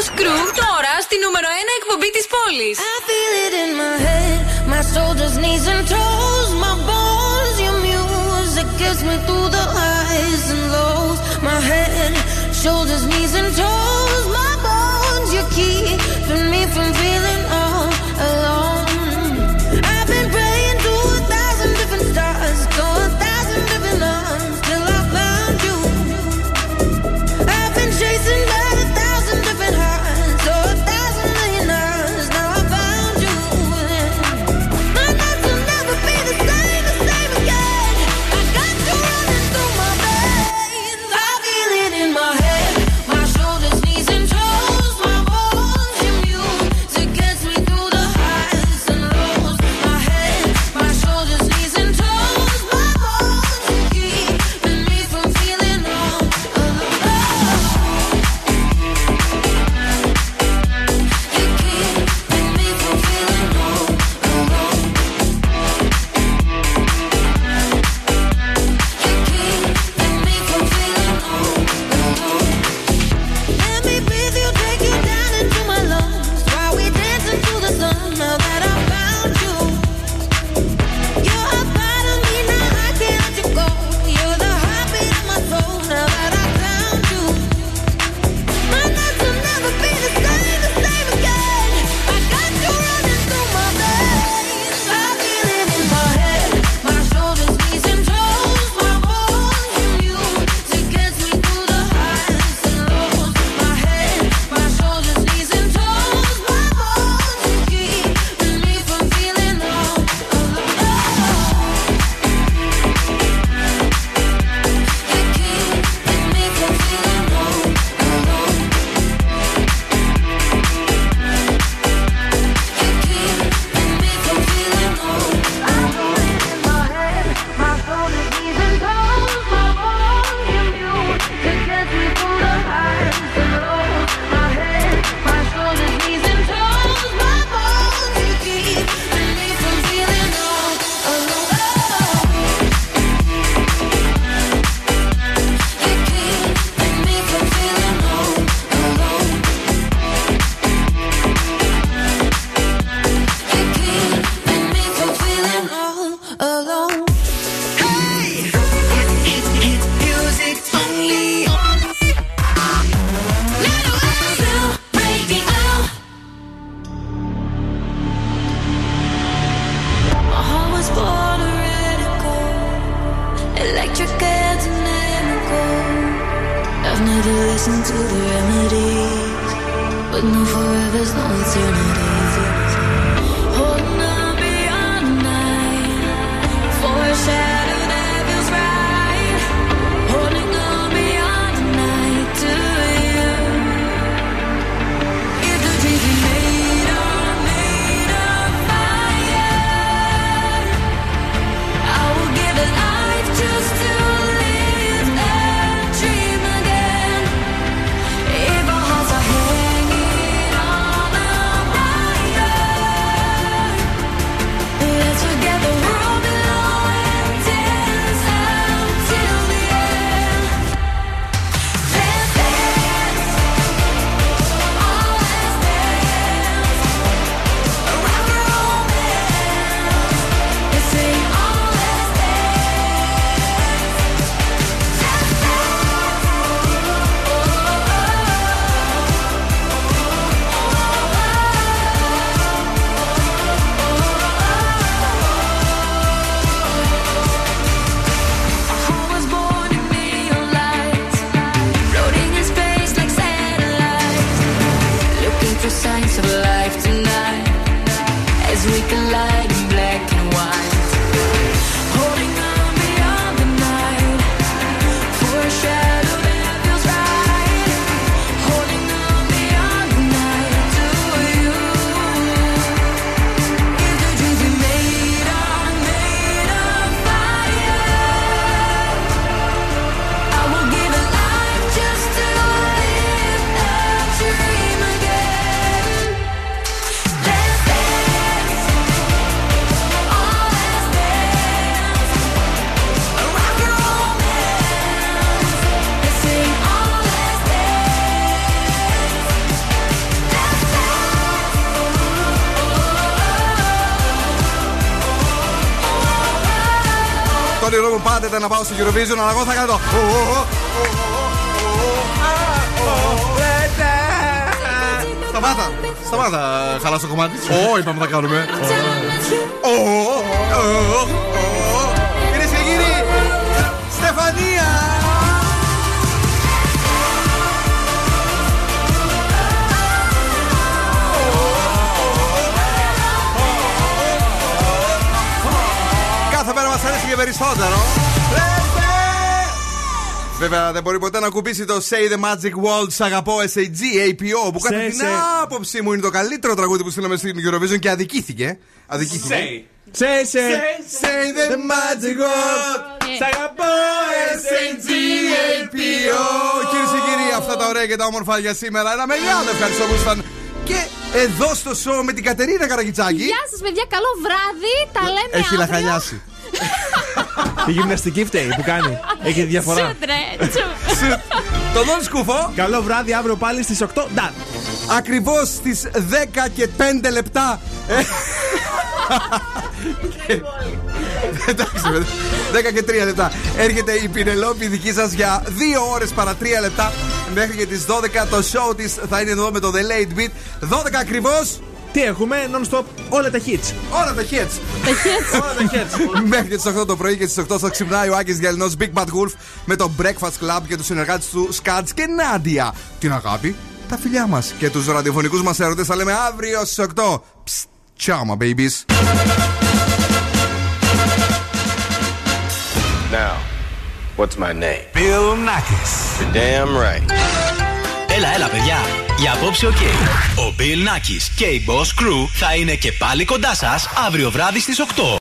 [SPEAKER 20] Boss Crew τώρα στη νούμερο 1 εκπομπή τη πόλη.
[SPEAKER 5] I feel it in my head, my shoulders, knees and toes, my bones, your gets me through the highs and lows, my head, shoulders, knees and toes.
[SPEAKER 1] Πάω στο Eurovision, αλλά εγώ θα κάνω. το ω, ω, ω, Σταμάτα, σταμάτα, χαλάς το κομμάτι. Ω, είπαμε θα κάνουμε. Ω, ω, ω, ω. Κυρίες και κύριοι, Στεφανία! Κάθε μέρα μας αρέσει και περισσότερο. Βέβαια δεν μπορεί ποτέ να κουμπίσει το Say the Magic World Σ' αγαπώ SAG APO που κατά
[SPEAKER 3] Say,
[SPEAKER 1] την
[SPEAKER 3] say.
[SPEAKER 1] άποψή μου είναι το καλύτερο τραγούδι που στείλαμε στην Eurovision και αδικήθηκε. Αδικήθηκε.
[SPEAKER 3] Say, say.
[SPEAKER 1] Say the magic word.
[SPEAKER 3] Σ' αγαπώ,
[SPEAKER 1] SAG APO. Κυρίες και κύριοι, αυτά τα ωραία και τα όμορφα για σήμερα. Ένα μεγάλο ευχαριστώ που ήσταν και εδώ στο show με την Κατερίνα Καραγιτσάκη.
[SPEAKER 4] Γεια σας, παιδιά, καλό βράδυ. Τα λέμε
[SPEAKER 1] Έχει
[SPEAKER 4] αύριο.
[SPEAKER 1] λαχανιάσει.
[SPEAKER 3] Η γυμναστική φταίει που κάνει. Έχει διαφορά.
[SPEAKER 4] Σουτ, ρε, τσουτ.
[SPEAKER 1] Το δόν σκούφο.
[SPEAKER 3] Καλό βράδυ αύριο πάλι στις 8. Ντάν.
[SPEAKER 1] Ακριβώς στις 10 και 5 λεπτά. Ε, Εντάξει, παιδιά. 10 και 3 λεπτά. Έρχεται η Πινελόπη δική σας για 2 ώρες παρά 3 λεπτά. Μέχρι και τις 12 το show της θα είναι εδώ με το The Late Beat. 12 ακριβώς.
[SPEAKER 3] Τι έχουμε, non-stop, όλα τα hits.
[SPEAKER 1] Όλα τα hits.
[SPEAKER 4] Τα hits.
[SPEAKER 3] Όλα τα hits.
[SPEAKER 1] Μέχρι και τις 8 το πρωί και στις 8 θα ξυπνάει ο Άκης Γυαλινός Big Bad Wolf με το Breakfast Club και τους συνεργάτες του Σκάτ και Νάντια. Την αγάπη, τα φιλιά μας και τους ραδιοφωνικούς μας έρωτες θα λέμε αύριο στις 8. Psst, ciao, my babies.
[SPEAKER 12] Now, what's my name?
[SPEAKER 2] Bill Nackis.
[SPEAKER 12] You're damn right.
[SPEAKER 2] Έλα, έλα, παιδιά. Για απόψε ο Ο Bill Nackis και η Boss Crew θα είναι και πάλι κοντά σας αύριο βράδυ στις 8.